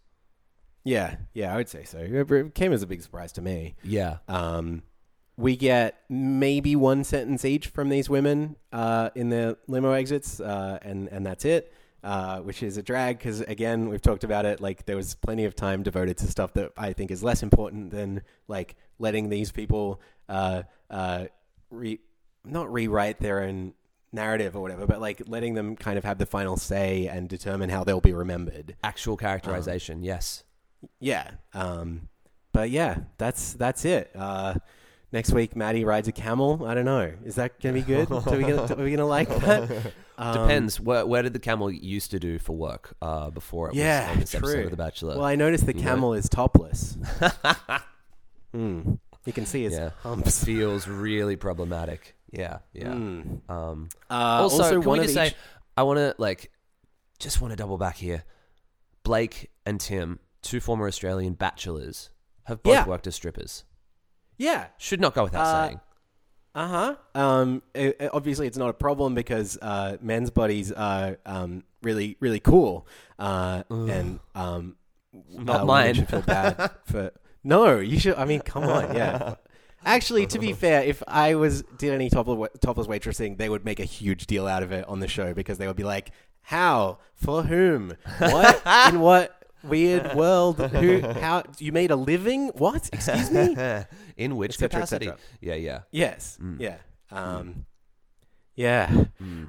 S4: Yeah, yeah, I would say so. It came as a big surprise to me.
S3: yeah
S4: Um, we get maybe one sentence each from these women uh, in the limo exits, uh, and and that's it. Uh, which is a drag because again we've talked about it. Like there was plenty of time devoted to stuff that I think is less important than like letting these people uh, uh, re- not rewrite their own narrative or whatever, but like letting them kind of have the final say and determine how they'll be remembered.
S3: actual characterization yes
S4: Yeah. Um, but yeah, that's that's it. Uh, next week, Matty rides a camel. I don't know. Is that gonna be good? are we gonna are we gonna like that? Um,
S3: depends where, where did the camel used to do for work uh before it was
S4: Yeah,
S3: on this episode
S4: true.
S3: of The Bachelor
S4: Well, I noticed the camel is topless. Hmm. You can see his
S3: yeah
S4: humps.
S3: feels really problematic yeah yeah
S4: Hmm.
S3: um
S4: Uh,
S3: also,
S4: also,
S3: can we just
S4: each-
S3: say, I want to like, just want to double back here. Blake and Tim, two former Australian bachelors, have both
S4: Yeah.
S3: worked as strippers.
S4: yeah.
S3: Should not go without
S4: Uh,
S3: saying.
S4: Uh huh. Um, obviously, it's not a problem because uh, men's bodies are um, really, really cool, uh, and um,
S3: Not
S4: uh, women
S3: mine.
S4: Should feel bad for no. You should. I mean, come on. Yeah. Actually, to be fair, if I was did any topless, topless waitressing, they would make a huge deal out of it on the show because they would be like, "How? For whom? What? In what?" Weird world. Who? How? You made a living? What? Excuse me.
S3: In which
S4: et cetera, et
S3: capacity?
S4: cetera.
S3: Yeah, yeah.
S4: Yes.
S3: Mm.
S4: Yeah. Um, yeah.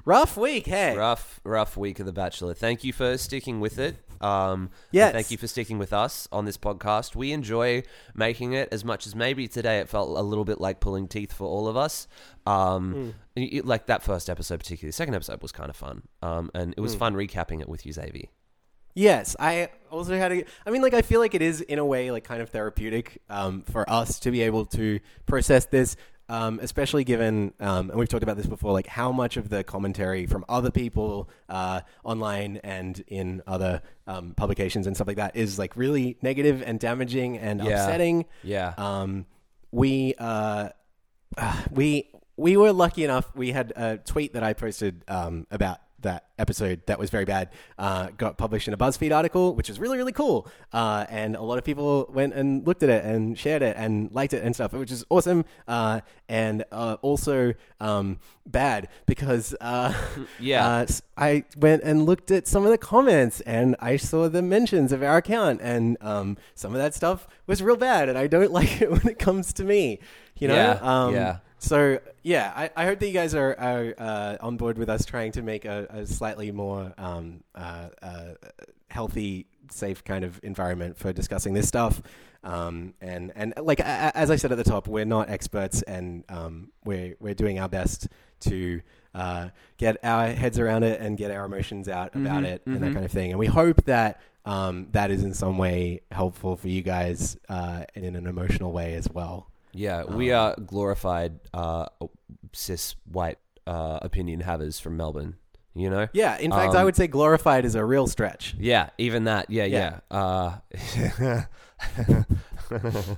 S4: Rough week, hey.
S3: Rough, rough week of The Bachelor. Thank you for sticking with it. Um,
S4: Yes.
S3: Thank you for sticking with us on this podcast. We enjoy making it as much as maybe today it felt a little bit like pulling teeth for all of us. Um, y- y- Like that first episode, particularly. The second episode was kind of fun. Um, and it was fun recapping it with you, Xavier.
S4: Yes, I also had a. I mean, like, I feel like it is in a way like kind of therapeutic um, for us to be able to process this, um, especially given, um, and we've talked about this before, like how much of the commentary from other people uh, online and in other um, publications and stuff like that is like really negative and damaging and
S3: Yeah.
S4: upsetting.
S3: Yeah.
S4: Um, we uh, we we were lucky enough. We had a tweet that I posted um, about that episode that was very bad. Uh, got published in a BuzzFeed article, which was really really cool. Uh, and a lot of people went and looked at it and shared it and liked it and stuff, which is awesome. Uh, and uh, also um, bad because uh,
S3: Yeah.
S4: uh, I went and looked at some of the comments and I saw the mentions of our account and um, some of that stuff was real bad and I don't like it when it comes to me. You know?
S3: Yeah,
S4: Um,
S3: yeah.
S4: So yeah, I, I hope that you guys are, are uh, on board with us trying to make a, a slightly more um, uh, uh, healthy, safe kind of environment for discussing this stuff. Um, and and like a- as I said at the top, we're not experts, and um, we're we're doing our best to uh, get our heads around it and get our emotions out about
S3: Mhm,
S4: it and that
S3: mhm.
S4: kind of thing. And we hope that um, that is in some way helpful for you guys uh, and in an emotional way as well.
S3: Yeah, we are glorified uh, cis white uh, opinion havers from Melbourne. You know?
S4: Yeah, in fact, I
S3: Um,
S4: would say glorified is a real stretch.
S3: Yeah, even that. Yeah, yeah. Uh,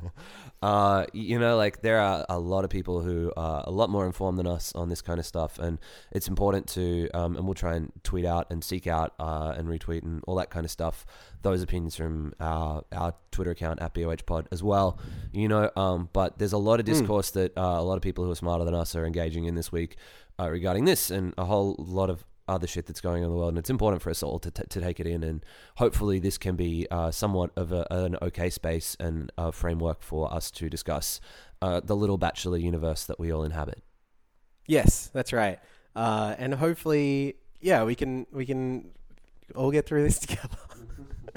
S3: uh, you know, like there are a lot of people who are a lot more informed than us on this kind of stuff, and it's important to, um, and we'll try and tweet out and seek out uh, and retweet and all that kind of stuff. Those opinions from our our Twitter account at BOHPod as well. You know, um, but there's a lot of discourse that uh, a lot of people who are smarter than us are engaging in this week uh, regarding this, and a whole lot of other shit that's going on in the world, and it's important for us all to, t- to take it in, and hopefully this can be uh, somewhat of a, an okay space and a framework for us to discuss uh, the little bachelor universe that we all inhabit.
S4: Yes, that's right. Uh, and hopefully, yeah, we can we can all get through this together.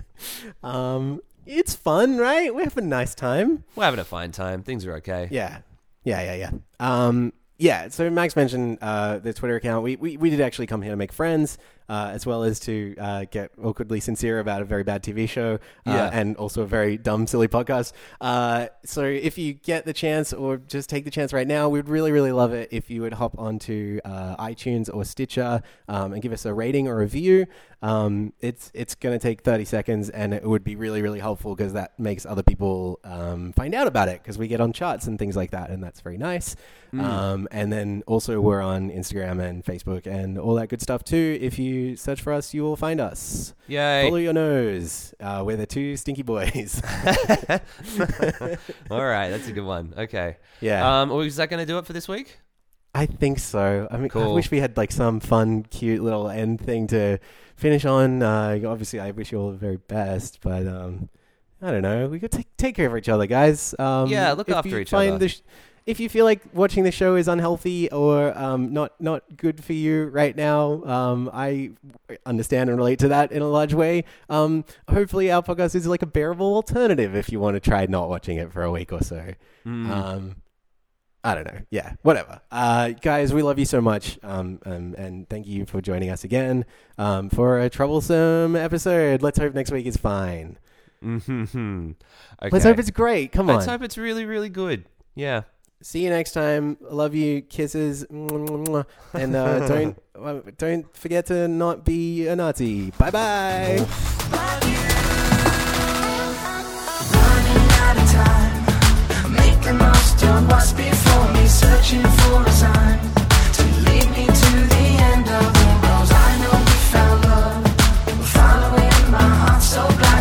S4: um, it's fun, right? We have a nice time.
S3: We're having a fine time. Things are okay.
S4: Yeah, yeah, yeah, yeah. Um, yeah. So Max mentioned uh, the Twitter account. We, we we did actually come here to make friends. Uh, as well as to uh, get awkwardly sincere about a very bad TV show uh,
S3: Yeah.
S4: and also a very dumb, silly podcast. Uh, so if you get the chance or just take the chance right now, we'd really, really love it if you would hop onto uh, iTunes or Stitcher um, and give us a rating or a review. Um, it's it's going to take 30 seconds and it would be really, really helpful because that makes other people um, find out about it because we get on charts and things like that, and that's very nice. Um, and then also we're on Instagram and Facebook and all that good stuff too. If you search for us, you will find us.
S3: Yay!
S4: Follow your nose. Uh, we're the two stinky boys.
S3: All right, that's a good one. Okay.
S4: yeah,
S3: Um, well, is that going to do it for this week?
S4: I think so. I mean, I wish we had like some fun, cute little end thing to finish on. Uh, obviously, I wish you all the very best, but um, I don't know. We could take take care of each other, guys. Um,
S3: Yeah, look after each
S4: find
S3: other.
S4: The sh- if you feel like watching the show is unhealthy or um, not not good for you right now, um, I understand and relate to that in a large way. Um, hopefully, our podcast is like a bearable alternative if you want to try not watching it for a week or so.
S3: Mm.
S4: Um, I don't know. Yeah, whatever. Uh, guys, we love you so much. Um, um, and thank you for joining us again um, for a troublesome episode. Let's hope next week is fine.
S3: Mm-hmm. Okay.
S4: Let's hope it's great. Come on.
S3: Let's hope it's really, really good. Yeah
S4: see you next time. Love you. Kisses. And uh, don't don't forget to not be a Nazi. Bye bye.
S5: What's before me, searching for a sign to lead me to the end of the road. I know we found love, following my heart so blind.